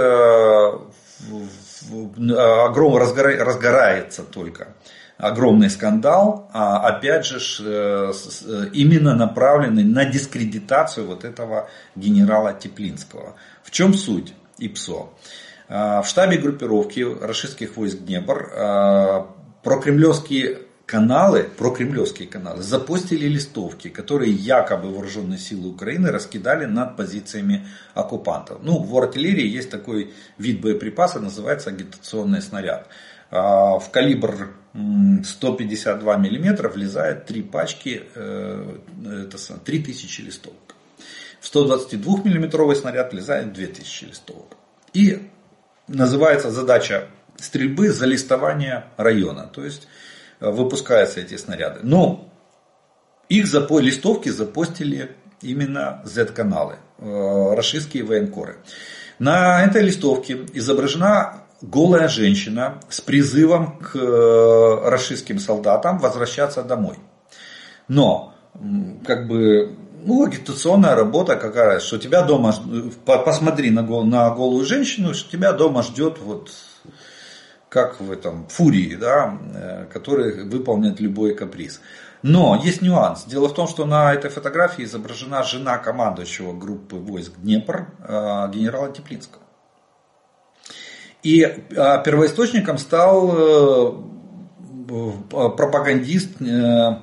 огром разгорается только огромный скандал, а опять же э, э, именно направленный на дискредитацию вот этого генерала Теплинского. В чем суть ИПСО? А, в штабе группировки российских войск Днепр а, прокремлевские каналы, прокремлевские каналы, запустили листовки, которые якобы вооруженные силы Украины раскидали над позициями оккупантов. Ну, в артиллерии есть такой вид боеприпаса, называется агитационный снаряд. А, в калибр 152 миллиметра влезает три пачки, э, это 3000 листовок. В 122 миллиметровый снаряд влезает 2000 листовок. И называется задача стрельбы залистования района. То есть э, выпускаются эти снаряды. Но их запо листовки запостили именно Z-каналы, э, российские военкоры. На этой листовке изображена голая женщина с призывом к э, российским солдатам возвращаться домой. Но, как бы, ну, агитационная работа какая, что тебя дома, посмотри на, гол, на голую женщину, что тебя дома ждет вот как в этом фурии, да, э, который выполнит любой каприз. Но есть нюанс. Дело в том, что на этой фотографии изображена жена командующего группы войск Днепр, э, генерала Теплинского. И а, первоисточником стал э, пропагандист, э,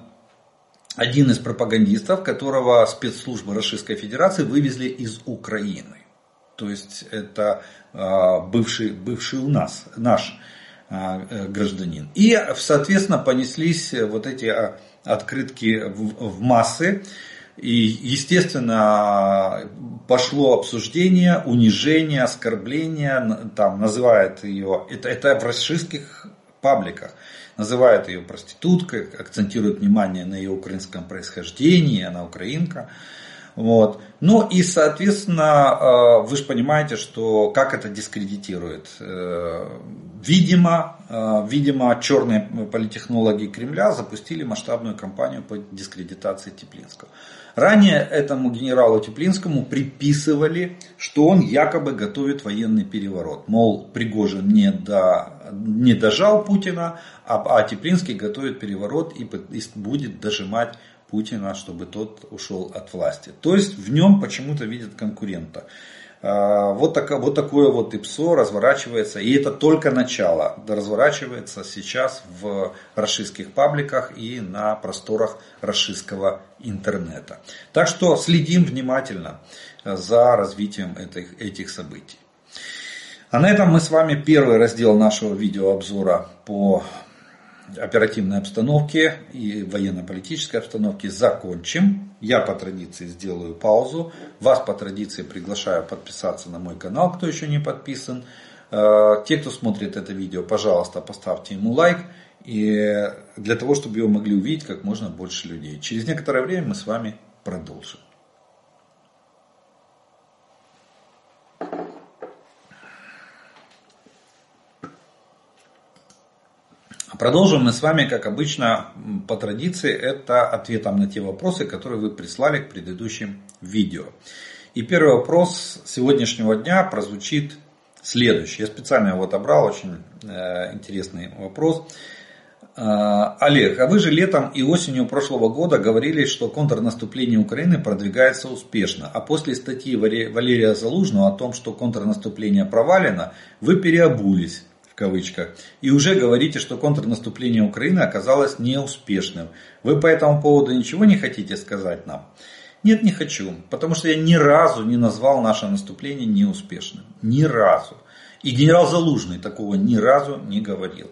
один из пропагандистов, которого спецслужбы Российской Федерации вывезли из Украины. То есть это а, бывший, бывший у нас, наш а, э, гражданин. И, соответственно, понеслись вот эти открытки в массы. И, естественно, пошло обсуждение, унижение, оскорбление, там называют ее, это, это в расистских пабликах, называют ее проституткой, акцентируют внимание на ее украинском происхождении, она украинка. Вот. Ну и, соответственно, э, вы же понимаете, что как это дискредитирует. Э, видимо, э, видимо, черные политтехнологи Кремля запустили масштабную кампанию по дискредитации Теплинского. Ранее этому генералу Теплинскому приписывали, что он якобы готовит военный переворот. Мол, Пригожин не, до, не дожал Путина, а, а Теплинский готовит переворот и, и будет дожимать Путина, чтобы тот ушел от власти. То есть в нем почему-то видят конкурента. Вот, так, вот такое вот ИПСО разворачивается, и это только начало, разворачивается сейчас в расшистских пабликах и на просторах расшистского интернета. Так что следим внимательно за развитием этих, этих событий. А на этом мы с вами первый раздел нашего видеообзора по оперативной обстановке и военно-политической обстановке закончим. Я по традиции сделаю паузу. Вас по традиции приглашаю подписаться на мой канал, кто еще не подписан. Э, те, кто смотрит это видео, пожалуйста, поставьте ему лайк. И для того, чтобы его могли увидеть как можно больше людей. Через некоторое время мы с вами продолжим. Продолжим мы с вами, как обычно, по традиции, это ответом на те вопросы, которые вы прислали к предыдущим видео. И первый вопрос сегодняшнего дня прозвучит следующий. Я специально его отобрал, очень э, интересный вопрос. Э, Олег, а вы же летом и осенью прошлого года говорили, что контрнаступление Украины продвигается успешно, а после статьи Валерия Залужного о том, что контрнаступление провалено, вы переобулись кавычках, и уже говорите, что контрнаступление Украины оказалось неуспешным. Вы по этому поводу ничего не хотите сказать нам? Нет, не хочу, потому что я ни разу не назвал наше наступление неуспешным. Ни разу. И генерал Залужный такого ни разу не говорил.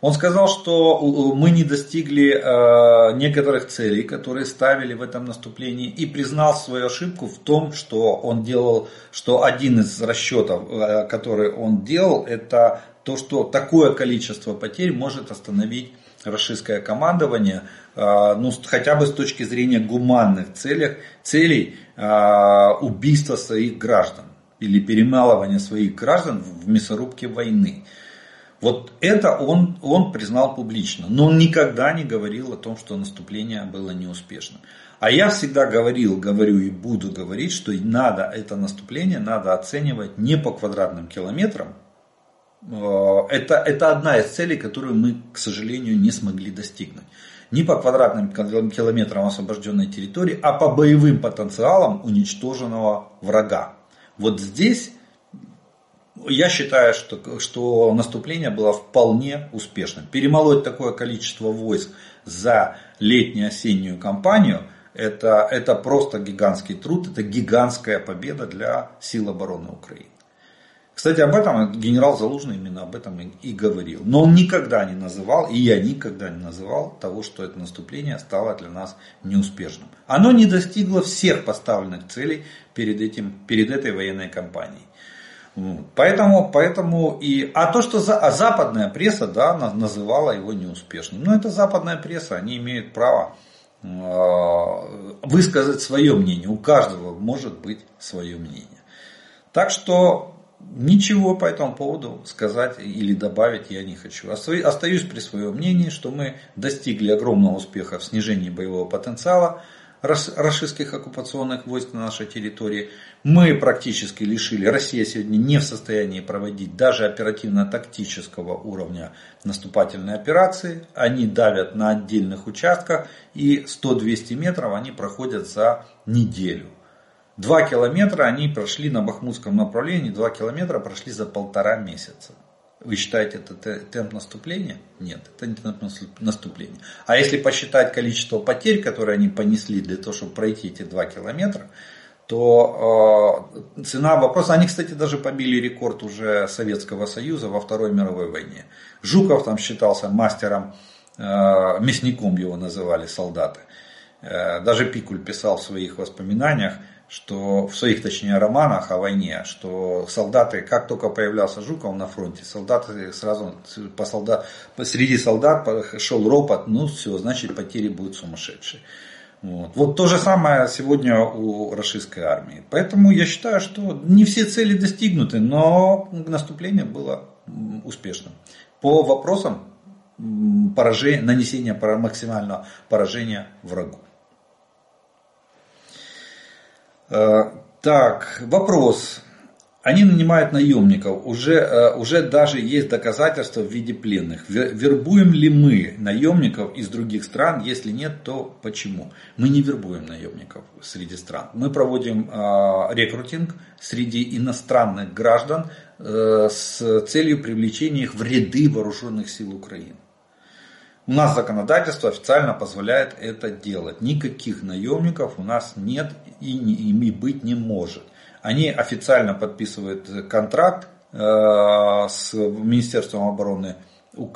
Он сказал, что мы не достигли э, некоторых целей, которые ставили в этом наступлении, и признал свою ошибку в том, что он делал, что один из расчетов, э, который он делал, это то, что такое количество потерь может остановить российское командование, а, ну, хотя бы с точки зрения гуманных целей, целей убийства своих граждан или перемалывания своих граждан в мясорубке войны. Вот это он, он признал публично, но он никогда не говорил о том, что наступление было неуспешным. А я всегда говорил, говорю и буду говорить, что надо это наступление надо оценивать не по квадратным километрам, это, это одна из целей, которую мы, к сожалению, не смогли достигнуть. Не по квадратным километрам освобожденной территории, а по боевым потенциалам уничтоженного врага. Вот здесь я считаю, что, что наступление было вполне успешным. Перемолоть такое количество войск за летнюю-осеннюю кампанию это, это просто гигантский труд, это гигантская победа для сил обороны Украины. Кстати, об этом генерал Залужный именно об этом и говорил. Но он никогда не называл, и я никогда не называл того, что это наступление стало для нас неуспешным. Оно не достигло всех поставленных целей перед, этим, перед этой военной кампанией. Поэтому, поэтому и, а то, что за, а западная пресса да, называла его неуспешным. Но это западная пресса, они имеют право э, высказать свое мнение. У каждого может быть свое мнение. Так что Ничего по этому поводу сказать или добавить я не хочу. Остаюсь при своем мнении, что мы достигли огромного успеха в снижении боевого потенциала российских оккупационных войск на нашей территории. Мы практически лишили, Россия сегодня не в состоянии проводить даже оперативно-тактического уровня наступательной операции. Они давят на отдельных участках и 100-200 метров они проходят за неделю. Два километра они прошли на Бахмутском направлении, два километра прошли за полтора месяца. Вы считаете это темп наступления? Нет, это не темп наступления. А если посчитать количество потерь, которые они понесли для того, чтобы пройти эти два километра, то э, цена вопроса, они, кстати, даже побили рекорд уже Советского Союза во Второй мировой войне. Жуков там считался мастером, э, мясником его называли солдаты. Э, даже Пикуль писал в своих воспоминаниях, что в своих, точнее, романах о войне, что солдаты, как только появлялся Жуков на фронте, солдаты сразу по солдат, среди солдат шел ропот, ну все, значит потери будут сумасшедшие. Вот. вот то же самое сегодня у российской армии. Поэтому я считаю, что не все цели достигнуты, но наступление было успешным. По вопросам поражения, нанесения максимального поражения врагу. Э, так, вопрос. Они нанимают наемников, уже, э, уже даже есть доказательства в виде пленных. Вербуем ли мы наемников из других стран? Если нет, то почему? Мы не вербуем наемников среди стран. Мы проводим э, рекрутинг среди иностранных граждан э, с целью привлечения их в ряды вооруженных сил Украины. У нас законодательство официально позволяет это делать. Никаких наемников у нас нет и, и быть не может. Они официально подписывают контракт э, с Министерством обороны,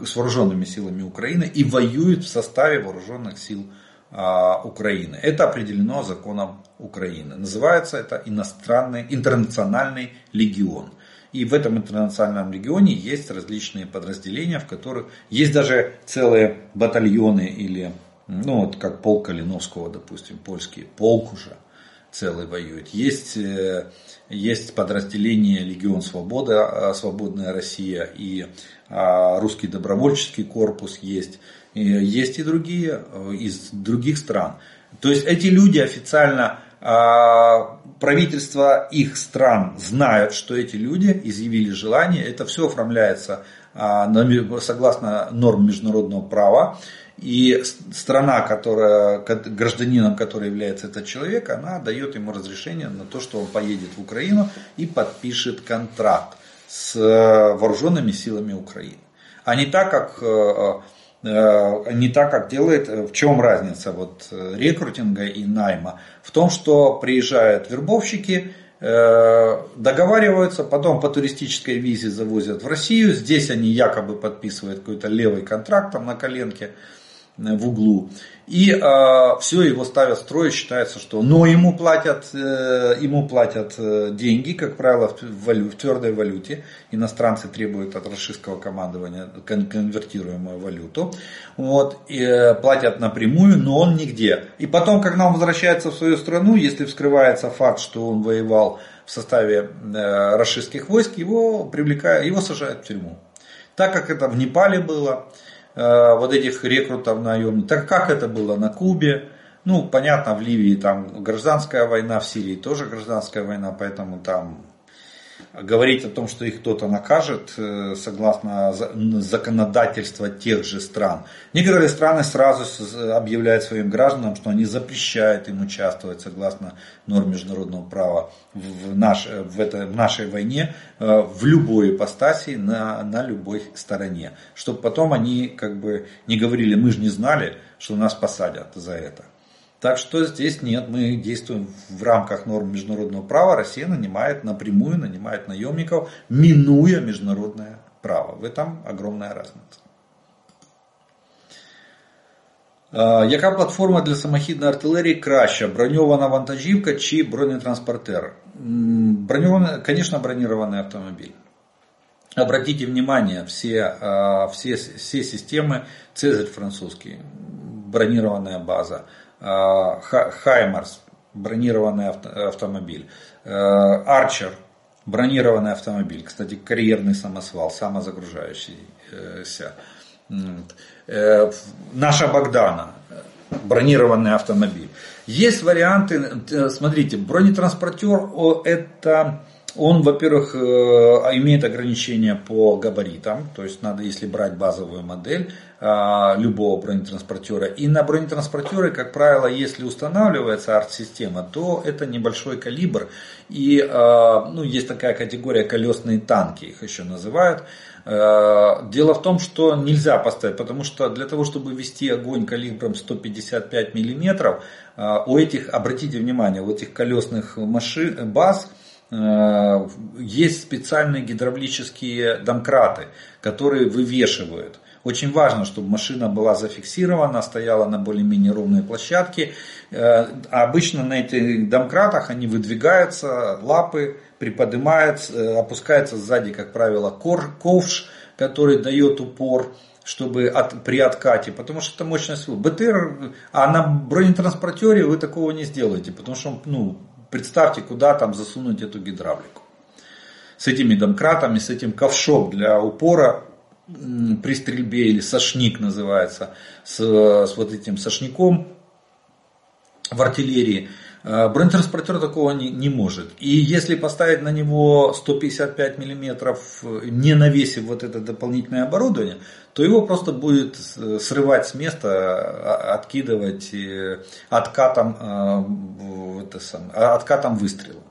с вооруженными силами Украины и воюют в составе вооруженных сил э, Украины. Это определено законом Украины. Называется это иностранный, интернациональный легион. И в этом интернациональном регионе есть различные подразделения, в которых есть даже целые батальоны или, ну вот как полк Калиновского, допустим, польский полк уже целый воюет. Есть, э, есть подразделение Легион Свобода, э, Свободная Россия и а, Русский добровольческий корпус есть. Есть и другие э, из других стран. То есть эти люди официально а, правительства их стран знают, что эти люди изъявили желание. Это все оформляется а, согласно норм международного права. И страна, которая, гражданином которой является этот человек, она дает ему разрешение на то, что он поедет в Украину и подпишет контракт с э, вооруженными силами Украины. А не так, как, э, э, не так, как делает, в чем разница вот рекрутинга и найма? В том, что приезжают вербовщики, договариваются, потом по туристической визе завозят в Россию, здесь они якобы подписывают какой-то левый контракт там на коленке, Э, в углу. И э, все его ставят в строй, считается, что но ему платят, э, ему платят э, деньги, как правило, в, валю, в твердой валюте. Иностранцы требуют от российского командования кон конвертируемую валюту. Вот, и, э, платят напрямую, но он нигде. И потом, когда он возвращается в свою страну, если вскрывается факт, что он воевал в составе э, российских войск, его привлекают, его сажают в тюрьму. Так как это в Непале было, вот этих рекрутов наемных. Так как это было на Кубе? Ну, понятно, в Ливии там гражданская война, в Сирии тоже гражданская война, поэтому там говорить о том, что их кто-то накажет, э, согласно законодательства тех же стран. Некоторые страны сразу объявляют своим гражданам, что они запрещают им участвовать согласно норм международного права в, наш, в, это, в нашей войне э, в любой ипостаси, на, на любой стороне. Чтобы потом они как бы не говорили, мы же не знали, что нас посадят за это. Так что здесь нет, мы действуем в рамках норм международного права. Россия нанимает напрямую, нанимает наемников, минуя международное право. В этом огромная разница. Яка платформа для самохідної артилерії краща? Броньована вантажівка чи бронетранспортер? Броньована, конечно, бронированный автомобиль. Обратите внимание, все, все, все системы, Цезарь французский, бронированная база, Хаймарс, бронированный автомобиль, Арчер, бронированный автомобиль, кстати, карьерный самосвал, самозагружающийся. Э, наша Богдана, бронированный автомобиль. Есть варианты, э, смотрите, бронетранспортер это он, во-первых, э, имеет ограничения по габаритам, то есть надо, если брать базовую модель а, любого бронетранспортера. И на бронетранспортеры, как правило, если устанавливается арт-система, то это небольшой калибр. И а, ну, есть такая категория колесные танки, их еще называют. А, дело в том, что нельзя поставить, потому что для того, чтобы вести огонь калибром 155 миллиметров, у этих, обратите внимание, у этих колесных машин, баз – есть специальные гидравлические домкраты, которые вывешивают. Очень важно, чтобы машина была зафиксирована, стояла на более-менее ровной площадке. Э, а обычно на этих домкратах они выдвигаются, лапы приподнимаются, э, опускается сзади, как правило, ковш, который дает упор чтобы от, при откате, потому что это мощность БТР, а на бронетранспортере вы такого не сделаете, потому что ну, Представьте, куда там засунуть эту гидравлику. С этими домкратами, с этим ковшом для упора при стрельбе или сошник называется, с, с вот этим сошником в артиллерии. Э, бронетранспортер такого не, не может. И если поставить на него 155 миллиметров, не навесив вот это дополнительное оборудование, то его просто будет срывать с места, а, откидывать откатом, это самое, откатом выстрела.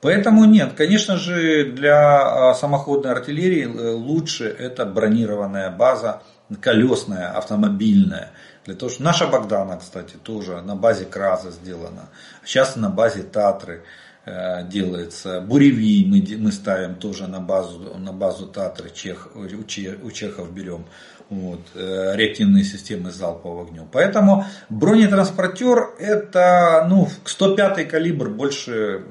Поэтому нет, конечно же, для самоходной артиллерии лучше это бронированная база, колесная, автомобильная. Для того, что наша Богдана, кстати, тоже на базе Краза сделана. Сейчас на базе Татры э, делается. Буревий мы, мы ставим тоже на базу, на базу Татры, чех, у, у чехов берем. Вот, э, реактивные системы залпового огня. Поэтому бронетранспортер это ну, 105 калибр больше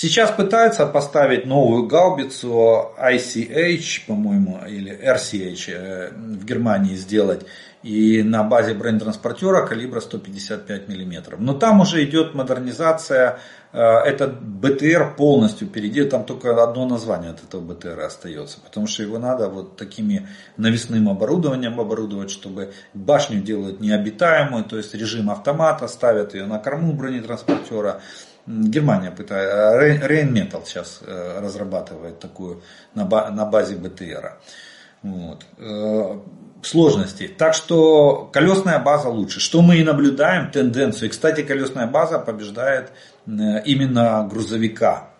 Сейчас пытаются поставить новую гаубицу ICH, по-моему, или RCH э, в Германии сделать. И на базе бронетранспортера калибра 155 мм. Но там уже идет модернизация. Э, этот БТР полностью перейдет. Там только одно название от этого БТР остается. Потому что его надо вот такими навесным оборудованием оборудовать, чтобы башню делают необитаемую. То есть режим автомата, ставят ее на корму бронетранспортера. Германия пытается, Rheinmetall сейчас э, разрабатывает такую на базе БТР. Вот. Э, сложности. Так что колесная база лучше. Что мы и наблюдаем, тенденцию. И, кстати, колесная база побеждает э, именно грузовика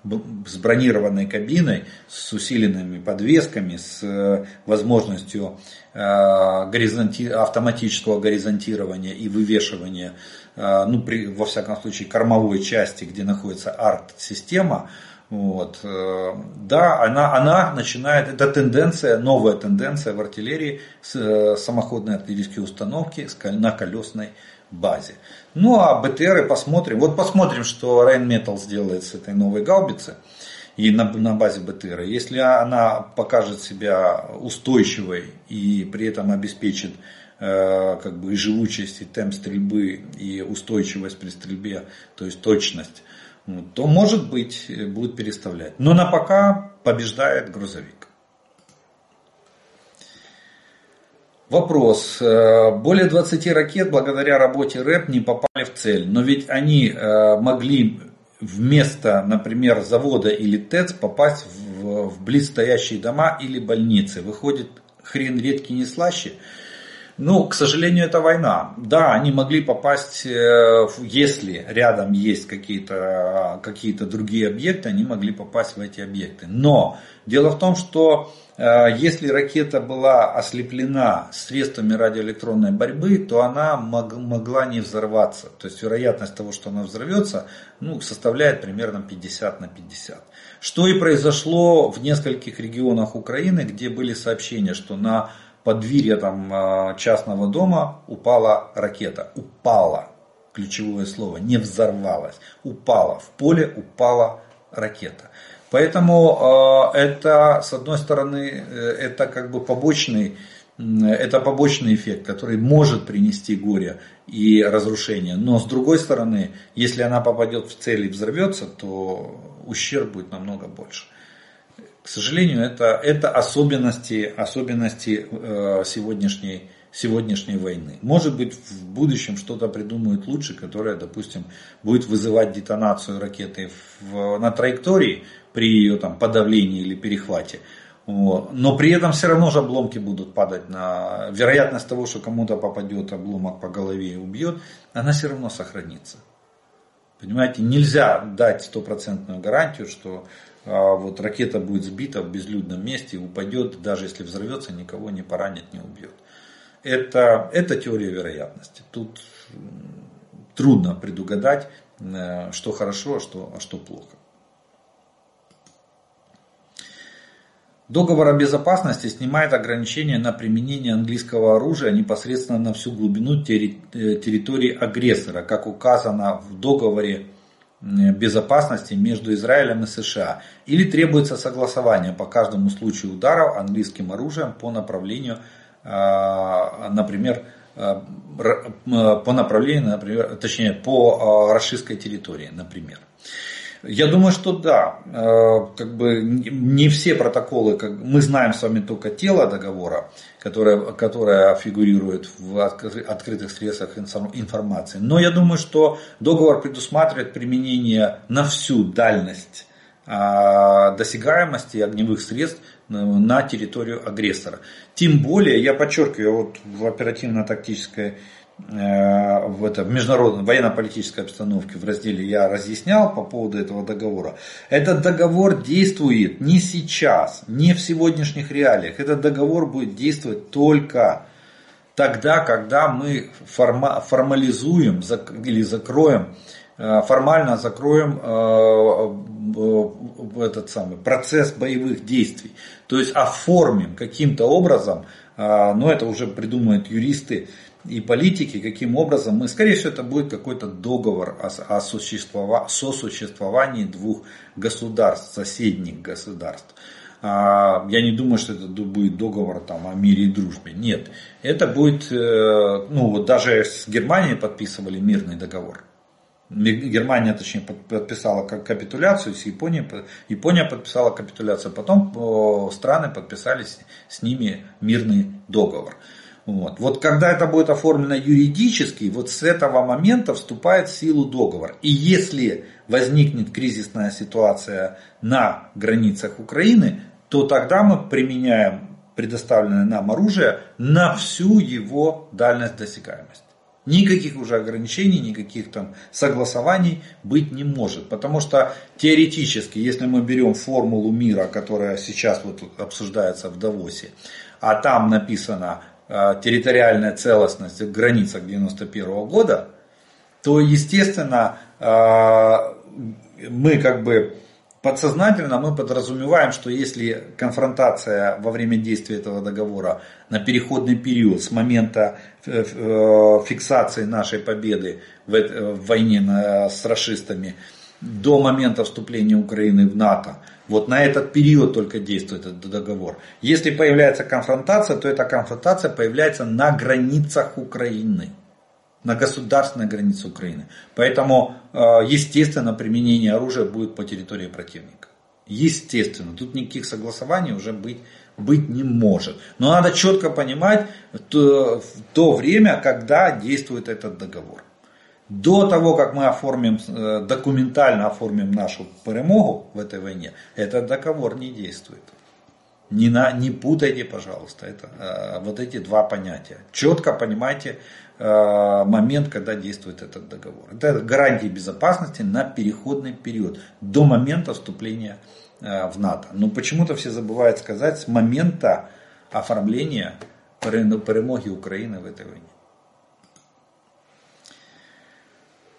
с бронированной кабиной, с усиленными подвесками, с возможностью автоматического горизонтирования и вывешивания Э, ну, при, во всяком случае, кормовой части, где находится арт-система, вот, э, да, она, она начинает, это тенденция, новая тенденция в артиллерии, с, э, самоходной артиллерийские установки на колесной базе. Ну а БТРы посмотрим. Вот посмотрим, что Rheinmetall сделает с этой новой гаубицы и на, на базе БТР. Если она покажет себя устойчивой и при этом обеспечит Э, как бы и живучесть, и темп стрельбы, и устойчивость при стрельбе, то есть точность, то может быть э, будет переставлять. Но на пока побеждает грузовик. Вопрос. Э, более 20 ракет благодаря работе РЭП не попали в цель. Но ведь они могли вместо, например, завода или ТЭЦ попасть в, в близстоящие дома или больницы. Выходит, хрен редкий не слаще. Ну, к сожалению, это война. Да, они могли попасть, э, если рядом есть какие-то какие другие объекты, они могли попасть в эти объекты. Но дело в том, что э, если ракета была ослеплена средствами радиоэлектронной борьбы, то она могла не взорваться. То есть вероятность того, что она взорвется, ну, составляет примерно 50 на 50. Что и произошло в нескольких регионах Украины, где были сообщения, что на подвирья там а, частного дома упала ракета. Упала. Ключевое слово. Не взорвалась. Упала. В поле упала ракета. Поэтому э, это, с одной стороны, э, это как бы побочный, это побочный эффект, который может принести горе и разрушение. Но с другой стороны, если она попадет в цель и взорвется, то ущерб будет намного больше. К сожалению, это, это особенности, особенности э, сегодняшней, сегодняшней войны. Может быть, в будущем что-то придумают лучше, которое, допустим, будет вызывать детонацию ракеты в, на траектории при ее там, подавлении или перехвате. Вот. Но при этом все равно же обломки будут падать на... Вероятность того, что кому-то попадет обломок по голове и убьет, она все равно сохранится. Понимаете, нельзя дать стопроцентную гарантию, что вот ракета будет сбита в безлюдном месте, упадет, даже если взорвется, никого не поранит, не убьет. Это, это теория вероятности. Тут трудно предугадать, э, что хорошо, а что, а что плохо. Договор о безопасности снимает ограничения на применение английского оружия непосредственно на всю глубину э, территории агрессора, как указано в договоре безопасности между Израилем и США. Или требуется согласование по каждому случаю ударов английским оружием по направлению, а, например, а, по направлению, например, точнее, по расистской территории, например. Я думаю, что да. Э, как бы не все протоколы, как мы знаем с вами только тело договора, которое, которое фигурирует в открытых средствах информации. Но я думаю, что договор предусматривает применение на всю дальность а, досягаемости огневых средств на территорию агрессора. Тем более, я подчеркиваю, вот в оперативно-тактической в, это, в международной военно-политической обстановке в разделе я разъяснял по поводу этого договора. Этот договор действует не сейчас, не в сегодняшних реалиях. Этот договор будет действовать только тогда, когда мы форма, формализуем или закроем, э, формально закроем э, этот самый процесс боевых действий. То есть оформим каким-то образом, но это уже придумают юристы, и политики, каким образом мы, скорее всего, это будет какой-то договор о, о сосуществовании двух государств, соседних государств. А, я не думаю, что это будет договор там, о мире и дружбе. Нет. Это будет, э, ну вот даже с Германией подписывали мирный договор. Германия, точнее, подписала капитуляцию, с Японией, Япония подписала капитуляцию, потом страны подписали с ними мирный договор. Вот. вот когда это будет оформлено юридически, вот с этого момента вступает в силу договор. И если возникнет кризисная ситуация на границах Украины, то тогда мы применяем предоставленное нам оружие на всю его дальность досягаемости. Никаких уже ограничений, никаких там согласований быть не может. Потому что теоретически, если мы берем формулу мира, которая сейчас вот обсуждается в Давосе, а там написано территориальная целостность в границах 91 года, то, естественно, э, мы как бы подсознательно мы подразумеваем, что если конфронтация во время действия этого договора на переходный период с момента э, фиксации нашей победы в войне с расистами до момента вступления Украины в НАТО, вот на этот период только действует этот договор. Если появляется конфронтация, то эта конфронтация появляется на границах Украины. На государственной границе Украины. Поэтому, э, естественно, применение оружия будет по территории противника. Естественно, тут никаких согласований уже быть, быть не может. Но надо четко понимать то, то время, когда действует этот договор. До того, как мы оформим, э, документально оформим нашу перемогу в этой войне, этот договор не действует. Не, на, не путайте, пожалуйста, это, э, вот эти два понятия. Четко понимайте э, момент, когда действует этот договор. Это гарантия безопасности на переходный период, до момента вступления в НАТО. Но почему-то все забывают сказать с момента оформления перемоги Украины в этой войне. Э,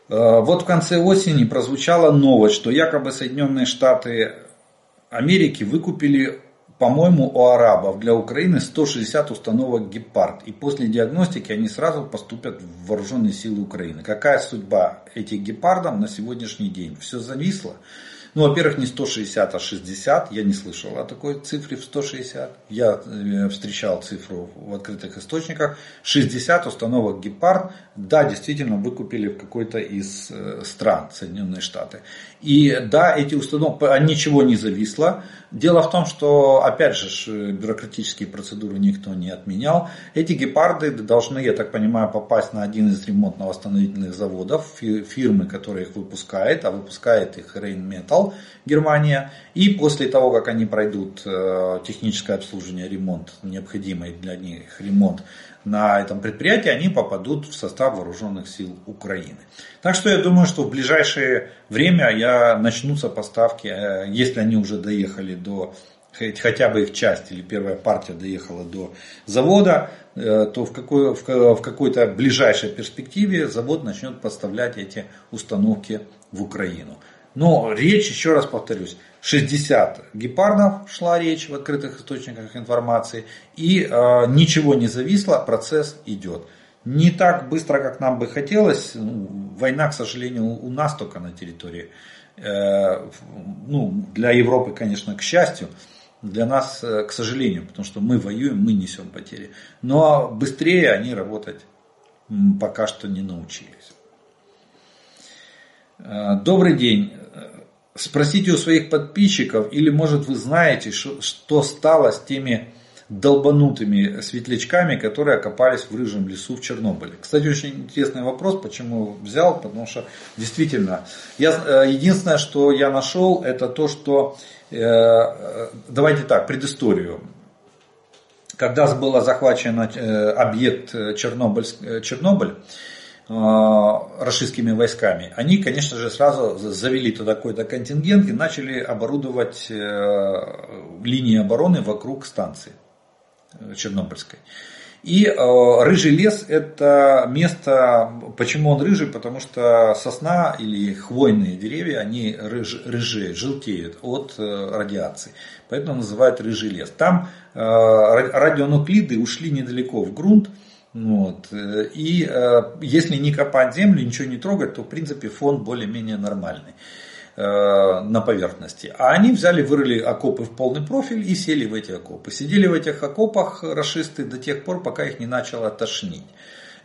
вот в конце осени прозвучала новость, что якобы Соединенные Штаты Америки выкупили, по-моему, у арабов для Украины 160 установок «Гепард». И после диагностики они сразу поступят в вооруженные силы Украины. Какая судьба этих «Гепардов» на сегодняшний день? Все зависло. Ну, во-первых, не 160, а 60. Я не слышал о такой цифре в 160. Я э, встречал цифру в открытых источниках. 60 установок Гепард, да, действительно выкупили в какой-то из э, стран Соединенные Штаты. И да, эти установки, ничего не зависло. Дело в том, что, опять же, бюрократические процедуры никто не отменял. Эти гепарды должны, я так понимаю, попасть на один из ремонтно-восстановительных заводов фирмы, которая их выпускает, а выпускает их Rheinmetall, Германия. И после того, как они пройдут э, техническое обслуживание, ремонт, необходимый для них ремонт на этом предприятии, они попадут в состав вооруженных сил Украины. Так что я думаю, что в ближайшее время я начнутся поставки, э, если они уже доехали до хотя бы их часть или первая партия доехала до завода, э, то в, какой, в какой-то ближайшей перспективе завод начнет поставлять эти установки в Украину. Но речь, еще раз повторюсь, 60 гепардов шла речь в открытых источниках информации, и э, ничего не зависло, процесс идет. Не так быстро, как нам бы хотелось. Ну, война, к сожалению, у нас только на территории. Э, ну, для Европы, конечно, к счастью. Для нас, э, к сожалению, потому что мы воюем, мы несем потери. Но быстрее они работать пока что не научились. Э, добрый день. Спросите у своих подписчиков, или может вы знаете, что стало с теми долбанутыми светлячками, которые окопались в рыжем лесу в Чернобыле. Кстати, очень интересный вопрос, почему взял, потому что действительно, я, э, единственное, что я нашел, это то, что, э, давайте так, предысторию. Когда был захвачен э, объект Чернобыль, Чернобыль российскими войсками, они, конечно же, сразу завели туда какой-то контингент и начали оборудовать линии обороны вокруг станции. Э, Чернобыльской. И э, рыжий лес это место, почему он рыжий, потому что сосна или хвойные деревья, они рыж, рыжие, желтеют от э, радиации. Поэтому называют рыжий лес. Там э, радионуклиды ушли недалеко в грунт. Вот, и э, если не копать землю, ничего не трогать, то в принципе фон более-менее нормальный. Э, на поверхности. А они взяли, вырыли окопы в полный профиль и сели в эти окопы. Сидели в этих окопах расисты до тех пор, пока их не начало тошнить.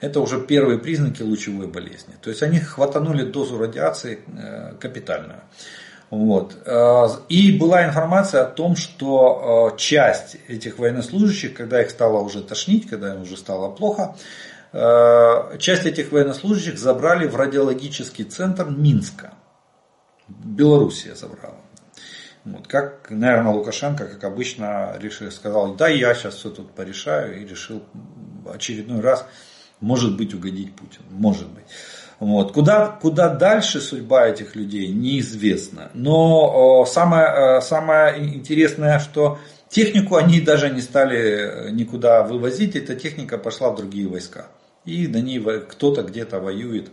Это уже первые признаки лучевой болезни. То есть они хватанули дозу радиации э, капитальную. Вот. Э, и была информация о том, что часть этих военнослужащих, когда их стало уже тошнить, когда им уже стало плохо, часть этих военнослужащих забрали в радиологический центр Минска. Белоруссия забрала. Вот, как, наверное, Лукашенко, как обычно, решил, сказал, да, я сейчас все тут порешаю, и решил очередной раз, может быть, угодить Путину. Может быть. Вот. Куда, куда дальше судьба этих людей, неизвестно. Но о, самое, самое интересное, что технику они даже не стали никуда вывозить, эта техника пошла в другие войска. И на ней кто-то где-то воюет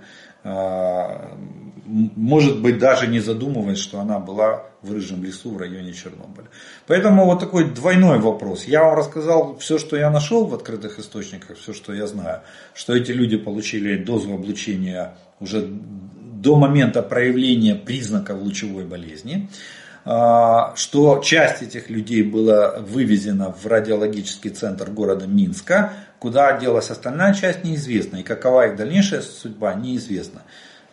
может быть, даже не задумываясь, что она была в Рыжем лесу в районе Чернобыля. Поэтому вот такой двойной вопрос. Я вам рассказал все, что я нашел в открытых источниках, все, что я знаю, что эти люди получили дозу облучения уже до момента проявления признаков лучевой болезни, а, что часть этих людей была вывезена в радиологический центр города Минска, Куда делась остальная часть, неизвестно. И какова их дальнейшая судьба, неизвестно.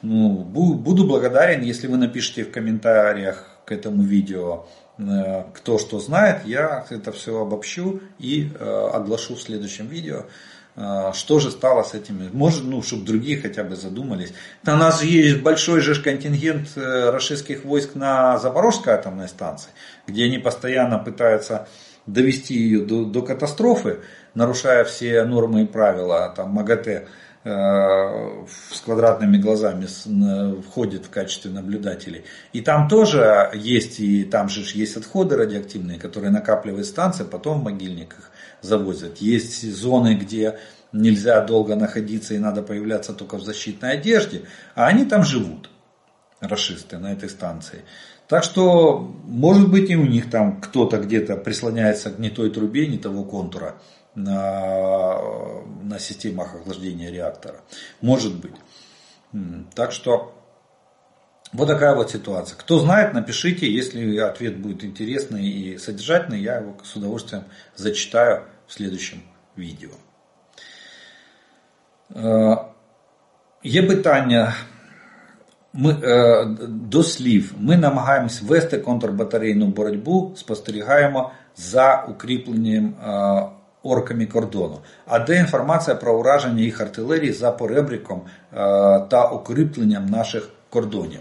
Ну, буду благодарен, если вы напишите в комментариях к этому видео, э, кто что знает. Я это все обобщу и э, оглашу в следующем видео. Э, что же стало с этими? Может, ну, чтобы другие хотя бы задумались. У нас есть большой же контингент российских войск на Запорожской атомной станции, где они постоянно пытаются довести ее до, до катастрофы нарушая все нормы и правила, там МАГАТЭ э, с квадратными глазами входит в качестве наблюдателей. И там тоже есть, и там же есть отходы радиоактивные, которые накапливает станция, потом в могильниках завозят. Есть зоны, где нельзя долго находиться и надо появляться только в защитной одежде, а они там живут, расисты на этой станции. Так что, может быть, и у них там кто-то где-то прислоняется к не той трубе, не того контура на, на системах охлаждения реактора. Может быть. Так что вот такая вот ситуация. Кто знает, напишите, если ответ будет интересный и содержательный, я его с удовольствием зачитаю в следующем відео. Є питання ми, до слів. Ми намагаємось вести контрбатарейну боротьбу, спостерігаємо за укріпленням орками кордону. А де інформація про ураження їх артилерії за поребриком та укріпленням наших кордонів?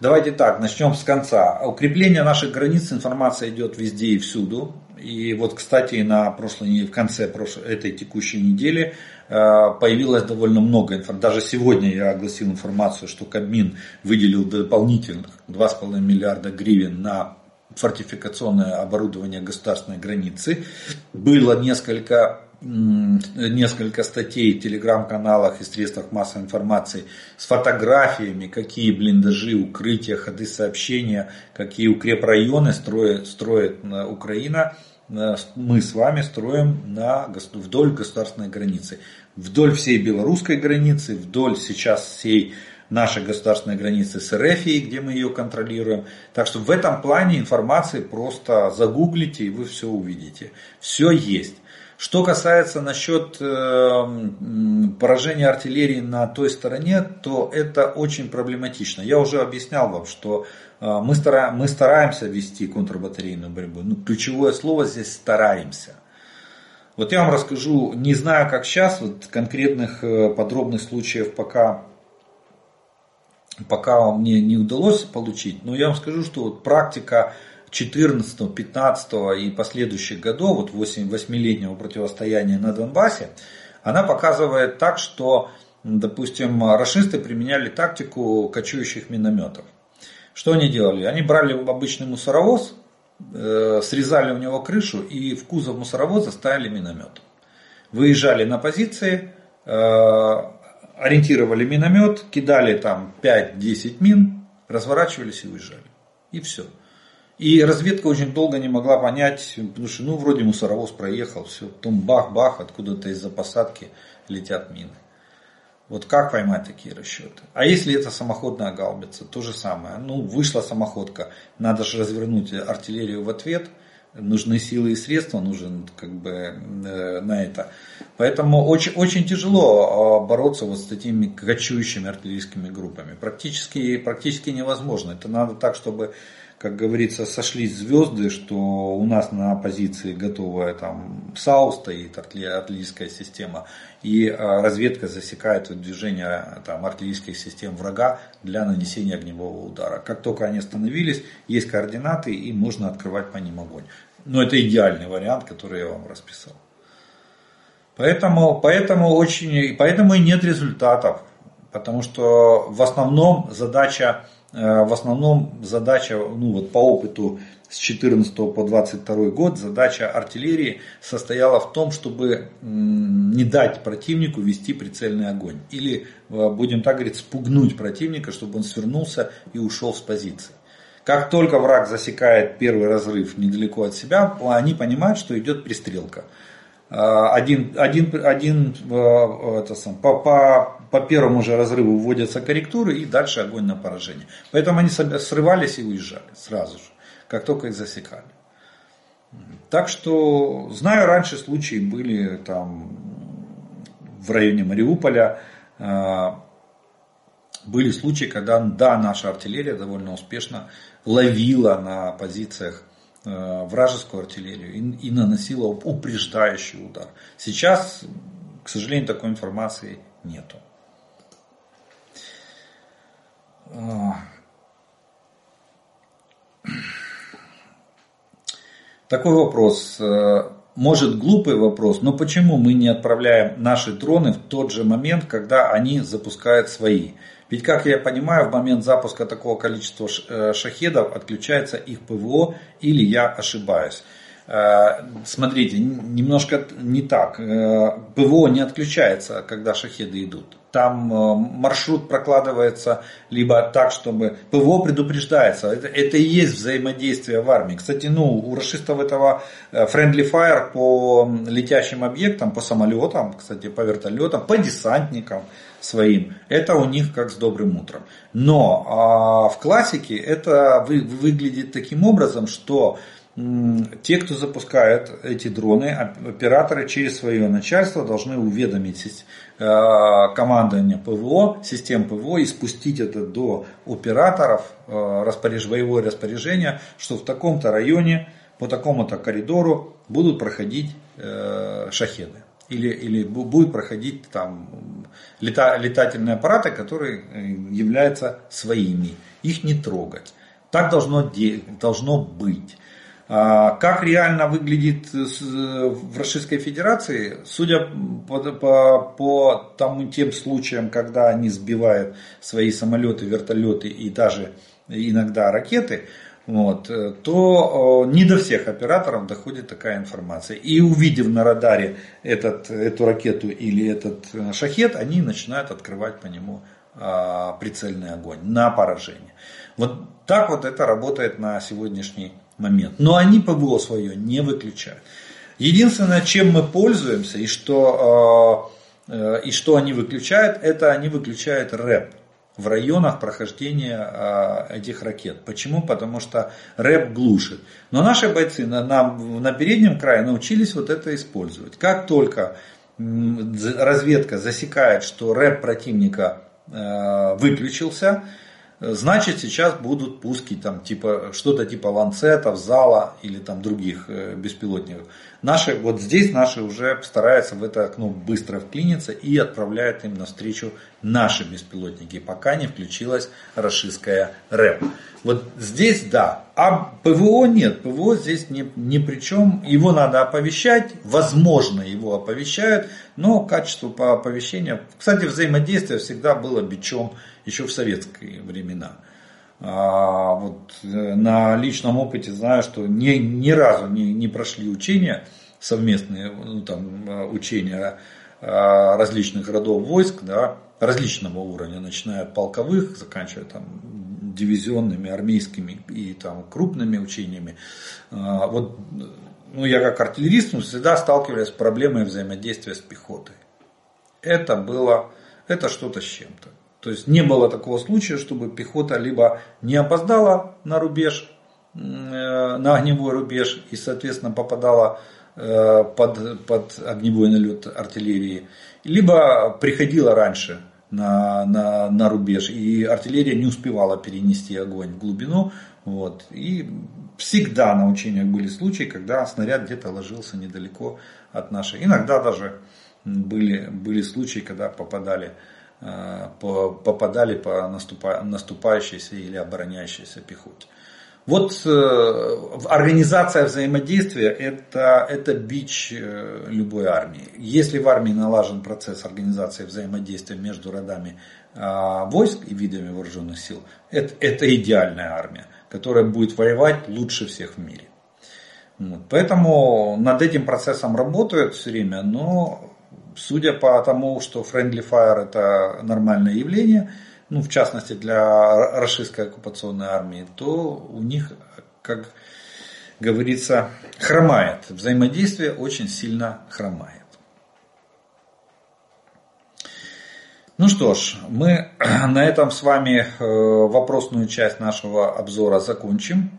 Давайте так, начнем с конца. Укрепление наших границ, информация идет везде и всюду. И вот, кстати, на прошлой, в конце прошлой, этой текущей недели появилось довольно много информации. Даже сегодня я огласил информацию, что Кабмин выделил дополнительных 2,5 миллиарда гривен на фортификационное оборудование государственной границы. Было несколько несколько статей в телеграм-каналах и средствах массовой информации с фотографиями, какие блиндажи, укрытия, ходы сообщения, какие укрепрайоны строит, строит Украина. Мы с вами строим на, вдоль государственной границы. Вдоль всей белорусской границы, вдоль сейчас всей нашей государственной границы с РФ, где мы ее контролируем. Так что в этом плане информации просто загуглите и вы все увидите. Все есть. Что касается насчет э, поражения артиллерии на той стороне, то это очень проблематично. Я уже объяснял вам, что мы, стара, мы стараемся вести контрбатарейную борьбу. Ну, ключевое слово здесь стараемся. Вот я вам расскажу, не знаю как сейчас, вот конкретных э, подробных случаев пока, пока мне не удалось получить, но я вам скажу, что вот практика 14, 15 и последующих годов, вот 8, 8-летнего противостояния на Донбассе, она показывает так, что, допустим, расисты применяли тактику кочующих минометов. Что они делали? Они брали обычный мусоровоз, э, срезали у него крышу и в кузов мусоровоза ставили миномет. Выезжали на позиции, э, ориентировали миномет, кидали там 5-10 мин, разворачивались и уезжали. И все. И разведка очень долго не могла понять, потому что ну вроде мусоровоз проехал, все, потом бах-бах, откуда-то из-за посадки летят мины. Вот как поймать такие расчеты? А если это самоходная гаубица, то же самое. Ну, вышла самоходка, надо же развернуть артиллерию в ответ, нужны силы и средства, нужен как бы э, на это. Поэтому очень, очень тяжело а, бороться вот с такими кочующими артиллерийскими группами. Практически, практически невозможно. Это надо так, чтобы как говорится, сошлись звезды, что у нас на позиции готовая там САУ стоит, артиллерийская система, и а, разведка засекает движение там, артиллерийских систем врага для нанесения огневого удара. Как только они остановились, есть координаты и можно открывать по ним огонь. Но это идеальный вариант, который я вам расписал. Поэтому, поэтому, очень, поэтому и нет результатов. Потому что в основном задача в основном задача, ну вот по опыту с 14 по 22 год, задача артиллерии состояла в том, чтобы не дать противнику вести прицельный огонь. Или, э, будем так говорить, спугнуть противника, чтобы он свернулся и ушел с позиции. Как только враг засекает первый разрыв недалеко от себя, они понимают, что идет пристрелка. Э, один, один, один это сам, по, по по первому же разрыву вводятся корректуры и дальше огонь на поражение. Поэтому они срывались и уезжали сразу же, как только их засекали. Так что, знаю, раньше случаи были там в районе Мариуполя, а, были случаи, когда, да, наша артиллерия довольно успешно ловила на позициях а, вражескую артиллерию и, и наносила упреждающий удар. Сейчас, к сожалению, такой информации нету. Такой вопрос. Э, может глупый вопрос, но почему мы не отправляем наши дроны в тот же момент, когда они запускают свои? Ведь, как я понимаю, в момент запуска такого количества э, шахедов отключается их ПВО или я ошибаюсь. Э, смотрите, немножко не так. ПВО не отключается, когда шахеды идут там э, маршрут прокладывается либо так, чтобы ПВО предупреждается. Это, это и есть взаимодействие в армии. Кстати, ну, у расистов этого э, friendly fire по летящим объектам, по самолетам, кстати, по вертолетам, по десантникам своим. Это у них как с добрым утром. Но а в классике это вы, выглядит таким образом, что те, кто запускает эти дроны, операторы через свое начальство должны уведомить э, командование ПВО, систем ПВО и спустить это до операторов э, распоряж... боевое распоряжение, что в таком-то районе, по такому-то коридору будут проходить э, шахеды. Или, или будут проходить там лета, летательные аппараты, которые являются своими. Их не трогать. Так должно, должно быть. А, как реально выглядит в Российской Федерации, судя по, по, по тому, тем случаям, когда они сбивают свои самолеты, вертолеты и даже иногда ракеты, вот, то не до всех операторов доходит такая информация. И увидев на радаре этот, эту ракету или этот э, шахет, они начинают открывать по нему а, прицельный огонь на поражение. Вот так вот это работает на сегодняшний момент. Но они ПВО свое не выключают. Единственное, чем мы пользуемся и что, э, э, и что они выключают, это они выключают рэп в районах прохождения э, этих ракет. Почему? Потому что рэп глушит. Но наши бойцы на, на, на переднем крае научились вот это использовать. Как только разведка засекает, что рэп противника выключился, значит сейчас будут пуски там типа что-то типа ланцетов, зала или там других э, беспилотников. Наши, вот здесь наши уже стараются в это окно быстро вклиниться и отправляют им навстречу наши беспилотники, пока не включилась российская РЭП. Вот здесь да, а ПВО нет, ПВО здесь ни, ни при чем, его надо оповещать, возможно его оповещают, но качество по оповещения, кстати, взаимодействие всегда было бичом еще в советские времена. А, вот, э, на личном опыте знаю, что ни, ни разу не, не прошли учения, совместные ну, там, э, учения а, различных родов войск, да, различного уровня, начиная от полковых, заканчивая там, дивизионными, армейскими и там, крупными учениями. А, вот, ну, я как артиллерист ну, всегда сталкивался с проблемой взаимодействия с пехотой. Это было, это что-то с чем-то. То есть не было такого случая, чтобы пехота либо не опоздала на рубеж, э, на огневой рубеж и, соответственно, попадала э, под, под огневой налет артиллерии, либо приходила раньше на, на, на рубеж, и артиллерия не успевала перенести огонь в глубину. Вот, и всегда на учениях были случаи, когда снаряд где-то ложился недалеко от нашей. Иногда даже были, были случаи, когда попадали Э, попадали по наступающейся или обороняющейся пехоте. Вот э, организация взаимодействия это, это бич э, любой армии. Если в армии налажен процесс организации взаимодействия между родами войск и видами вооруженных сил, это, это идеальная армия, которая будет воевать лучше всех в мире. Вот. Поэтому над этим процессом работают все время, но Судя по тому, что Friendly Fire это нормальное явление, ну, в частности для российской оккупационной армии, то у них, как говорится, хромает. Взаимодействие очень сильно хромает. Ну что ж, мы [CLEARS THROAT] на этом с вами э, вопросную часть нашего обзора закончим.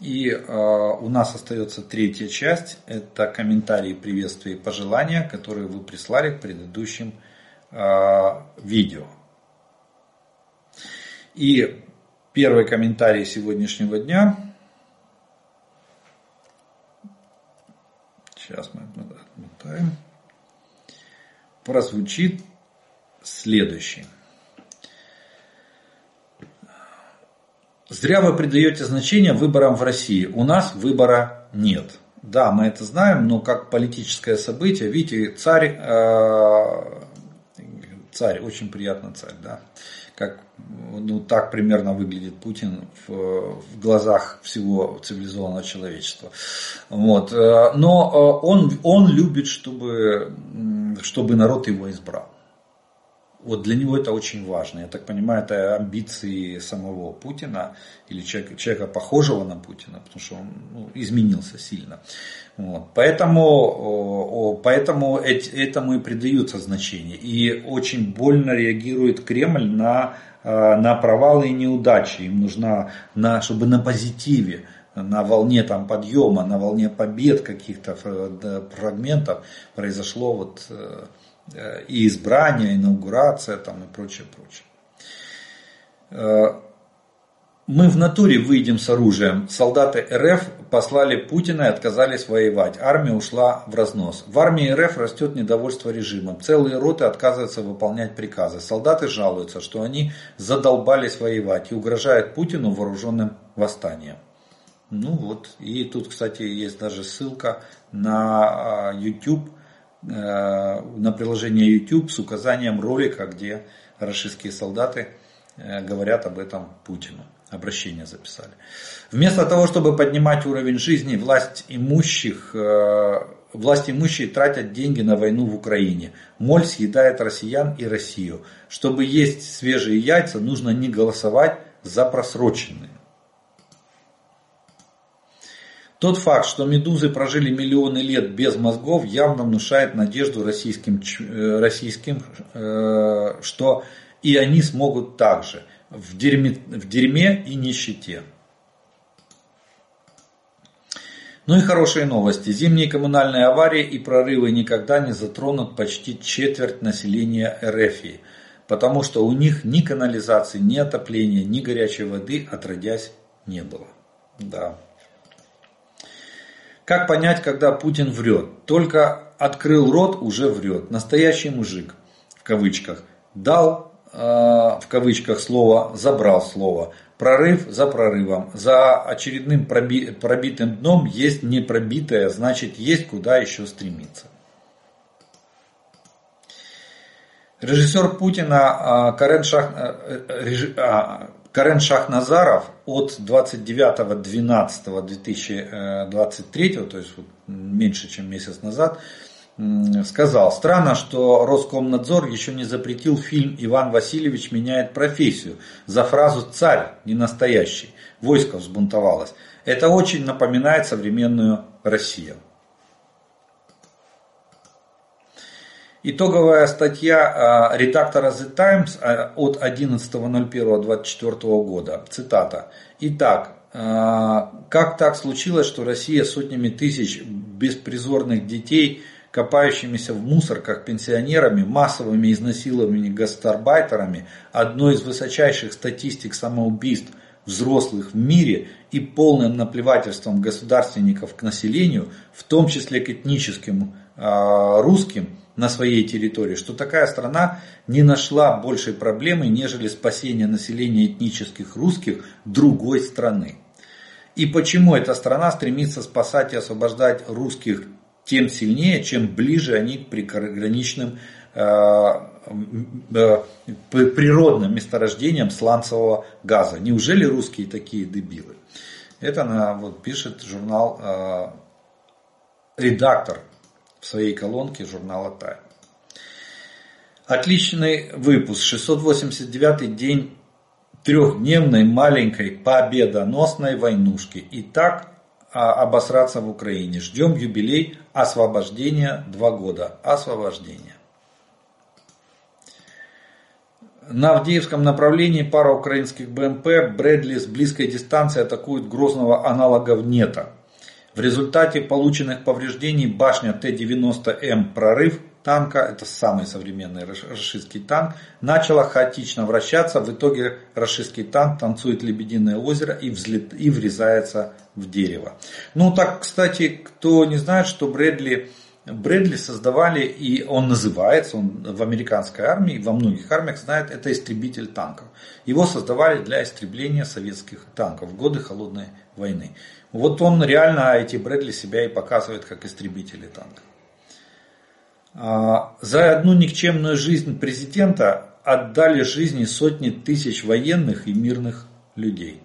И э, у нас остается третья часть. Это комментарии, приветствия и пожелания, которые вы прислали к предыдущим э, видео. И первый комментарий сегодняшнего дня. Сейчас мы отмотаем. Прозвучит следующий. Зря вы придаете значение выборам в России. У нас выбора нет. Да, мы это знаем, но как политическое событие, видите, царь, э, царь, очень приятно царь, да, как, ну, так примерно выглядит Путин в, в глазах всего цивилизованного человечества. Вот. Э, но э, он, он любит, чтобы, чтобы народ его избрал. Вот для него это очень важно. Я так понимаю, это амбиции самого Путина или человека, человека похожего на Путина, потому что он ну, изменился сильно. Вот. Поэтому, поэтому этому и придается значение. И очень больно реагирует Кремль на, э, на провалы и неудачи. Им нужна, на, чтобы на позитиве на волне там подъема, на волне побед каких-то фрагментов произошло вот э, Э, и избрание, инаугурация там, и прочее, прочее. Э, мы в натуре выйдем с оружием. Солдаты РФ послали Путина и отказались воевать. Армия ушла в разнос. В армии РФ растет недовольство режимом. Целые роты отказываются выполнять приказы. Солдаты жалуются, что они задолбались воевать и угрожают Путину вооруженным восстанием. Ну вот, и тут, кстати, есть даже ссылка на а, YouTube Э, на приложение YouTube с указанием ролика, где российские солдаты э, говорят об этом Путину. Обращение записали. Вместо того, чтобы поднимать уровень жизни, власть имущих, э, власть имущие тратят деньги на войну в Украине. Моль съедает россиян и Россию. Чтобы есть свежие яйца, нужно не голосовать за просроченные. Тот факт, что медузы прожили миллионы лет без мозгов, явно внушает надежду российским, э, российским э, что и они смогут также в дерьме, в дерьме и нищете. Ну и хорошие новости. Зимние коммунальные аварии и прорывы никогда не затронут почти четверть населения РФ. потому что у них ни канализации, ни отопления, ни горячей воды отродясь не было. Да. Как понять, когда Путин врет? Только открыл рот, уже врет. Настоящий мужик, в кавычках, дал, э, в кавычках, слово, забрал слово. Прорыв за прорывом. За очередным проби, пробитым дном есть непробитое, значит есть куда еще стремиться. Режиссер Путина а, Карен, Шах, э, э, а, Карен Шахназаров от 29.12.2023, то есть меньше чем месяц назад, сказал, странно, что Роскомнадзор еще не запретил фильм «Иван Васильевич меняет профессию» за фразу «царь не настоящий». Войско взбунтовалось. Это очень напоминает современную Россию. Итоговая статья а, редактора The Times а, от 11.01.24 года. Цитата. Итак, а, как так случилось, что Россия сотнями тысяч беспризорных детей, копающимися в мусорках пенсионерами, массовыми изнасилованиями гастарбайтерами, одной из высочайших статистик самоубийств взрослых в мире и полным наплевательством государственников к населению, в том числе к этническим русским, на своей территории, что такая страна не нашла большей проблемы, нежели спасение населения этнических русских другой страны. И почему эта страна стремится спасать и освобождать русских тем сильнее, чем ближе они к приграничным э, э, природным месторождениям сланцевого газа. Неужели русские такие дебилы? Это она вот, пишет журнал э, редактор в своей колонке журнала Time. Отличный выпуск. 689 день трехдневной маленькой победоносной войнушки. И так а, обосраться в Украине. Ждем юбилей освобождения. Два года освобождения. На Авдеевском направлении пара украинских БМП Брэдли с близкой дистанции атакуют грозного аналога НЕТа. В результате полученных повреждений башня Т-90М «Прорыв» танка, это самый современный рашистский танк, начала хаотично вращаться. В итоге рашистский танк танцует лебединое озеро и, взлет, и врезается в дерево. Ну так, кстати, кто не знает, что Брэдли, Брэдли создавали, и он называется, он в американской армии, во многих армиях знает, это истребитель танков. Его создавали для истребления советских танков в годы Холодной войны. Вот он реально, эти Брэдли себя и показывает как истребители танков. А, за одну никчемную жизнь президента отдали жизни сотни тысяч военных и мирных людей.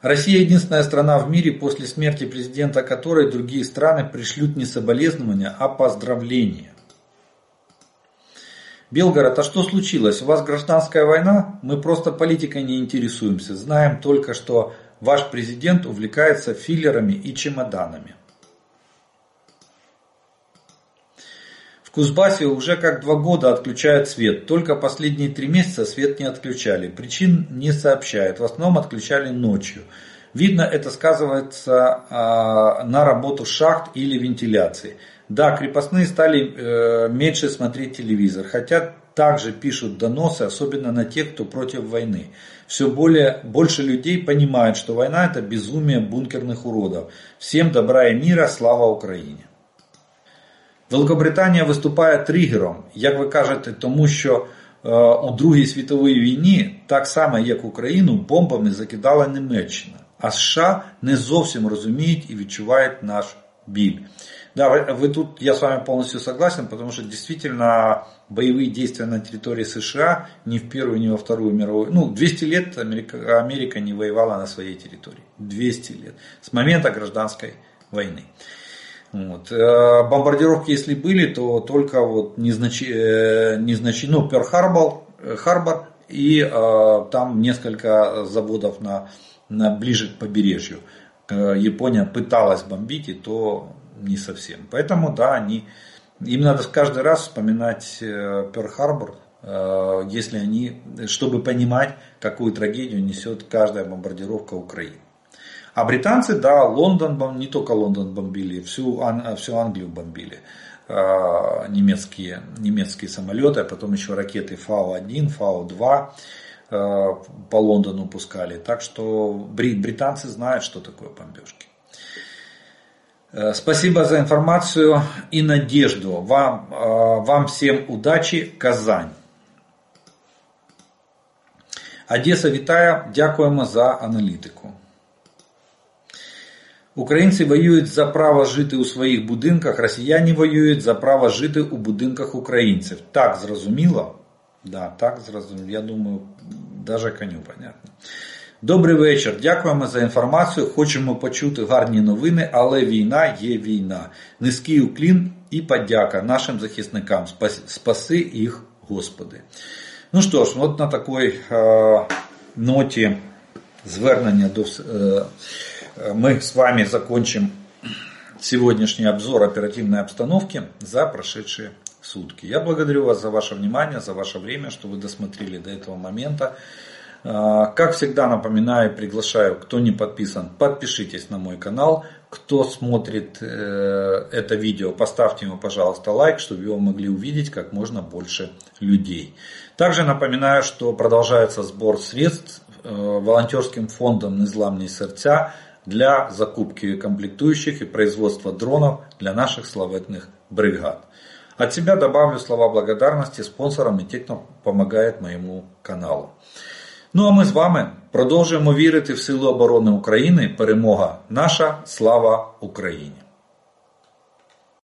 Россия единственная страна в мире, после смерти президента которой другие страны пришлют не соболезнования, а поздравления. Белгород, а что случилось? У вас гражданская война? Мы просто политикой не интересуемся. Знаем только, что ваш президент увлекается филлерами и чемоданами. В Кузбассе уже как два года отключают свет. Только последние три месяца свет не отключали. Причин не сообщают. В основном отключали ночью. Видно, это сказывается а, на работу шахт или вентиляции. Да, крепостные стали э, меньше смотреть телевизор, хотя также пишут доносы, особенно на тех, кто против войны. Все более, больше людей понимают, что война это безумие бункерных уродов. Всем добра и мира, слава Україні. Великобританія виступає тригером, як ви кажете, тому що е, у Другій світовій війні, так само як Україну, бомбами закидала Німеччина. А США не зовсім розуміють і відчувають наш біль. Да, вы, тут, я с вами полностью согласен, потому что действительно боевые действия на территории США ни в Первую, ни во Вторую мировую, ну, 200 лет Америка, Америка не воевала на своей территории. 200 лет. С момента гражданской войны. Вот. Э, бомбардировки, если были, то только вот незнач... Э, незнач... ну, Перл-Харбор, Харбор и э, там несколько заводов на, на ближе к побережью. Япония пыталась бомбить, и то не совсем. Поэтому, да, они, им надо каждый раз вспоминать Перл-Харбор, э, если они, чтобы понимать, какую трагедию несет каждая бомбардировка Украины. А британцы, да, Лондон, не только Лондон бомбили, всю, всю Англию бомбили. немецкие, немецкие самолеты, а потом еще ракеты Фау-1, Фау-2 по Лондону пускали. Так что британцы знают, что такое бомбежки. Спасибо за информацию и надежду. Вам, вам всем удачи, Казань. Одеса вітає, дякуємо за аналітику. Українці воюють за право жити у своїх будинках, росіяни воюють за право жити у будинках українців. Так зрозуміло? Да, так зрозуміло. Я думаю, навіть коню понятно. Добрий вечір. Дякуємо за інформацію. Хочемо почути гарні новини, але війна є війна. Низький уклін і подяка нашим захисникам. Спаси їх, Господи. Ну що ж, от на такій е, ноті звернення до е, мы с вами закончим сегодняшний обзор оперативной обстановки за прошедшие сутки. Я благодарю вас за ваше внимание, за ваше время, что вы досмотрели до этого момента. Как всегда напоминаю, приглашаю, кто не подписан, подпишитесь на мой канал. Кто смотрит э, это видео, поставьте ему, пожалуйста, лайк, чтобы его могли увидеть как можно больше людей. Также напоминаю, что продолжается сбор средств э, волонтерским фондом «Незламные сердца» для закупки комплектующих и производства дронов для наших славетных бригад. От себя добавлю слова благодарности спонсорам и тем, кто помогает моему каналу. Ну а ми з вами продовжуємо вірити в силу оборони України. Перемога наша, слава Україні!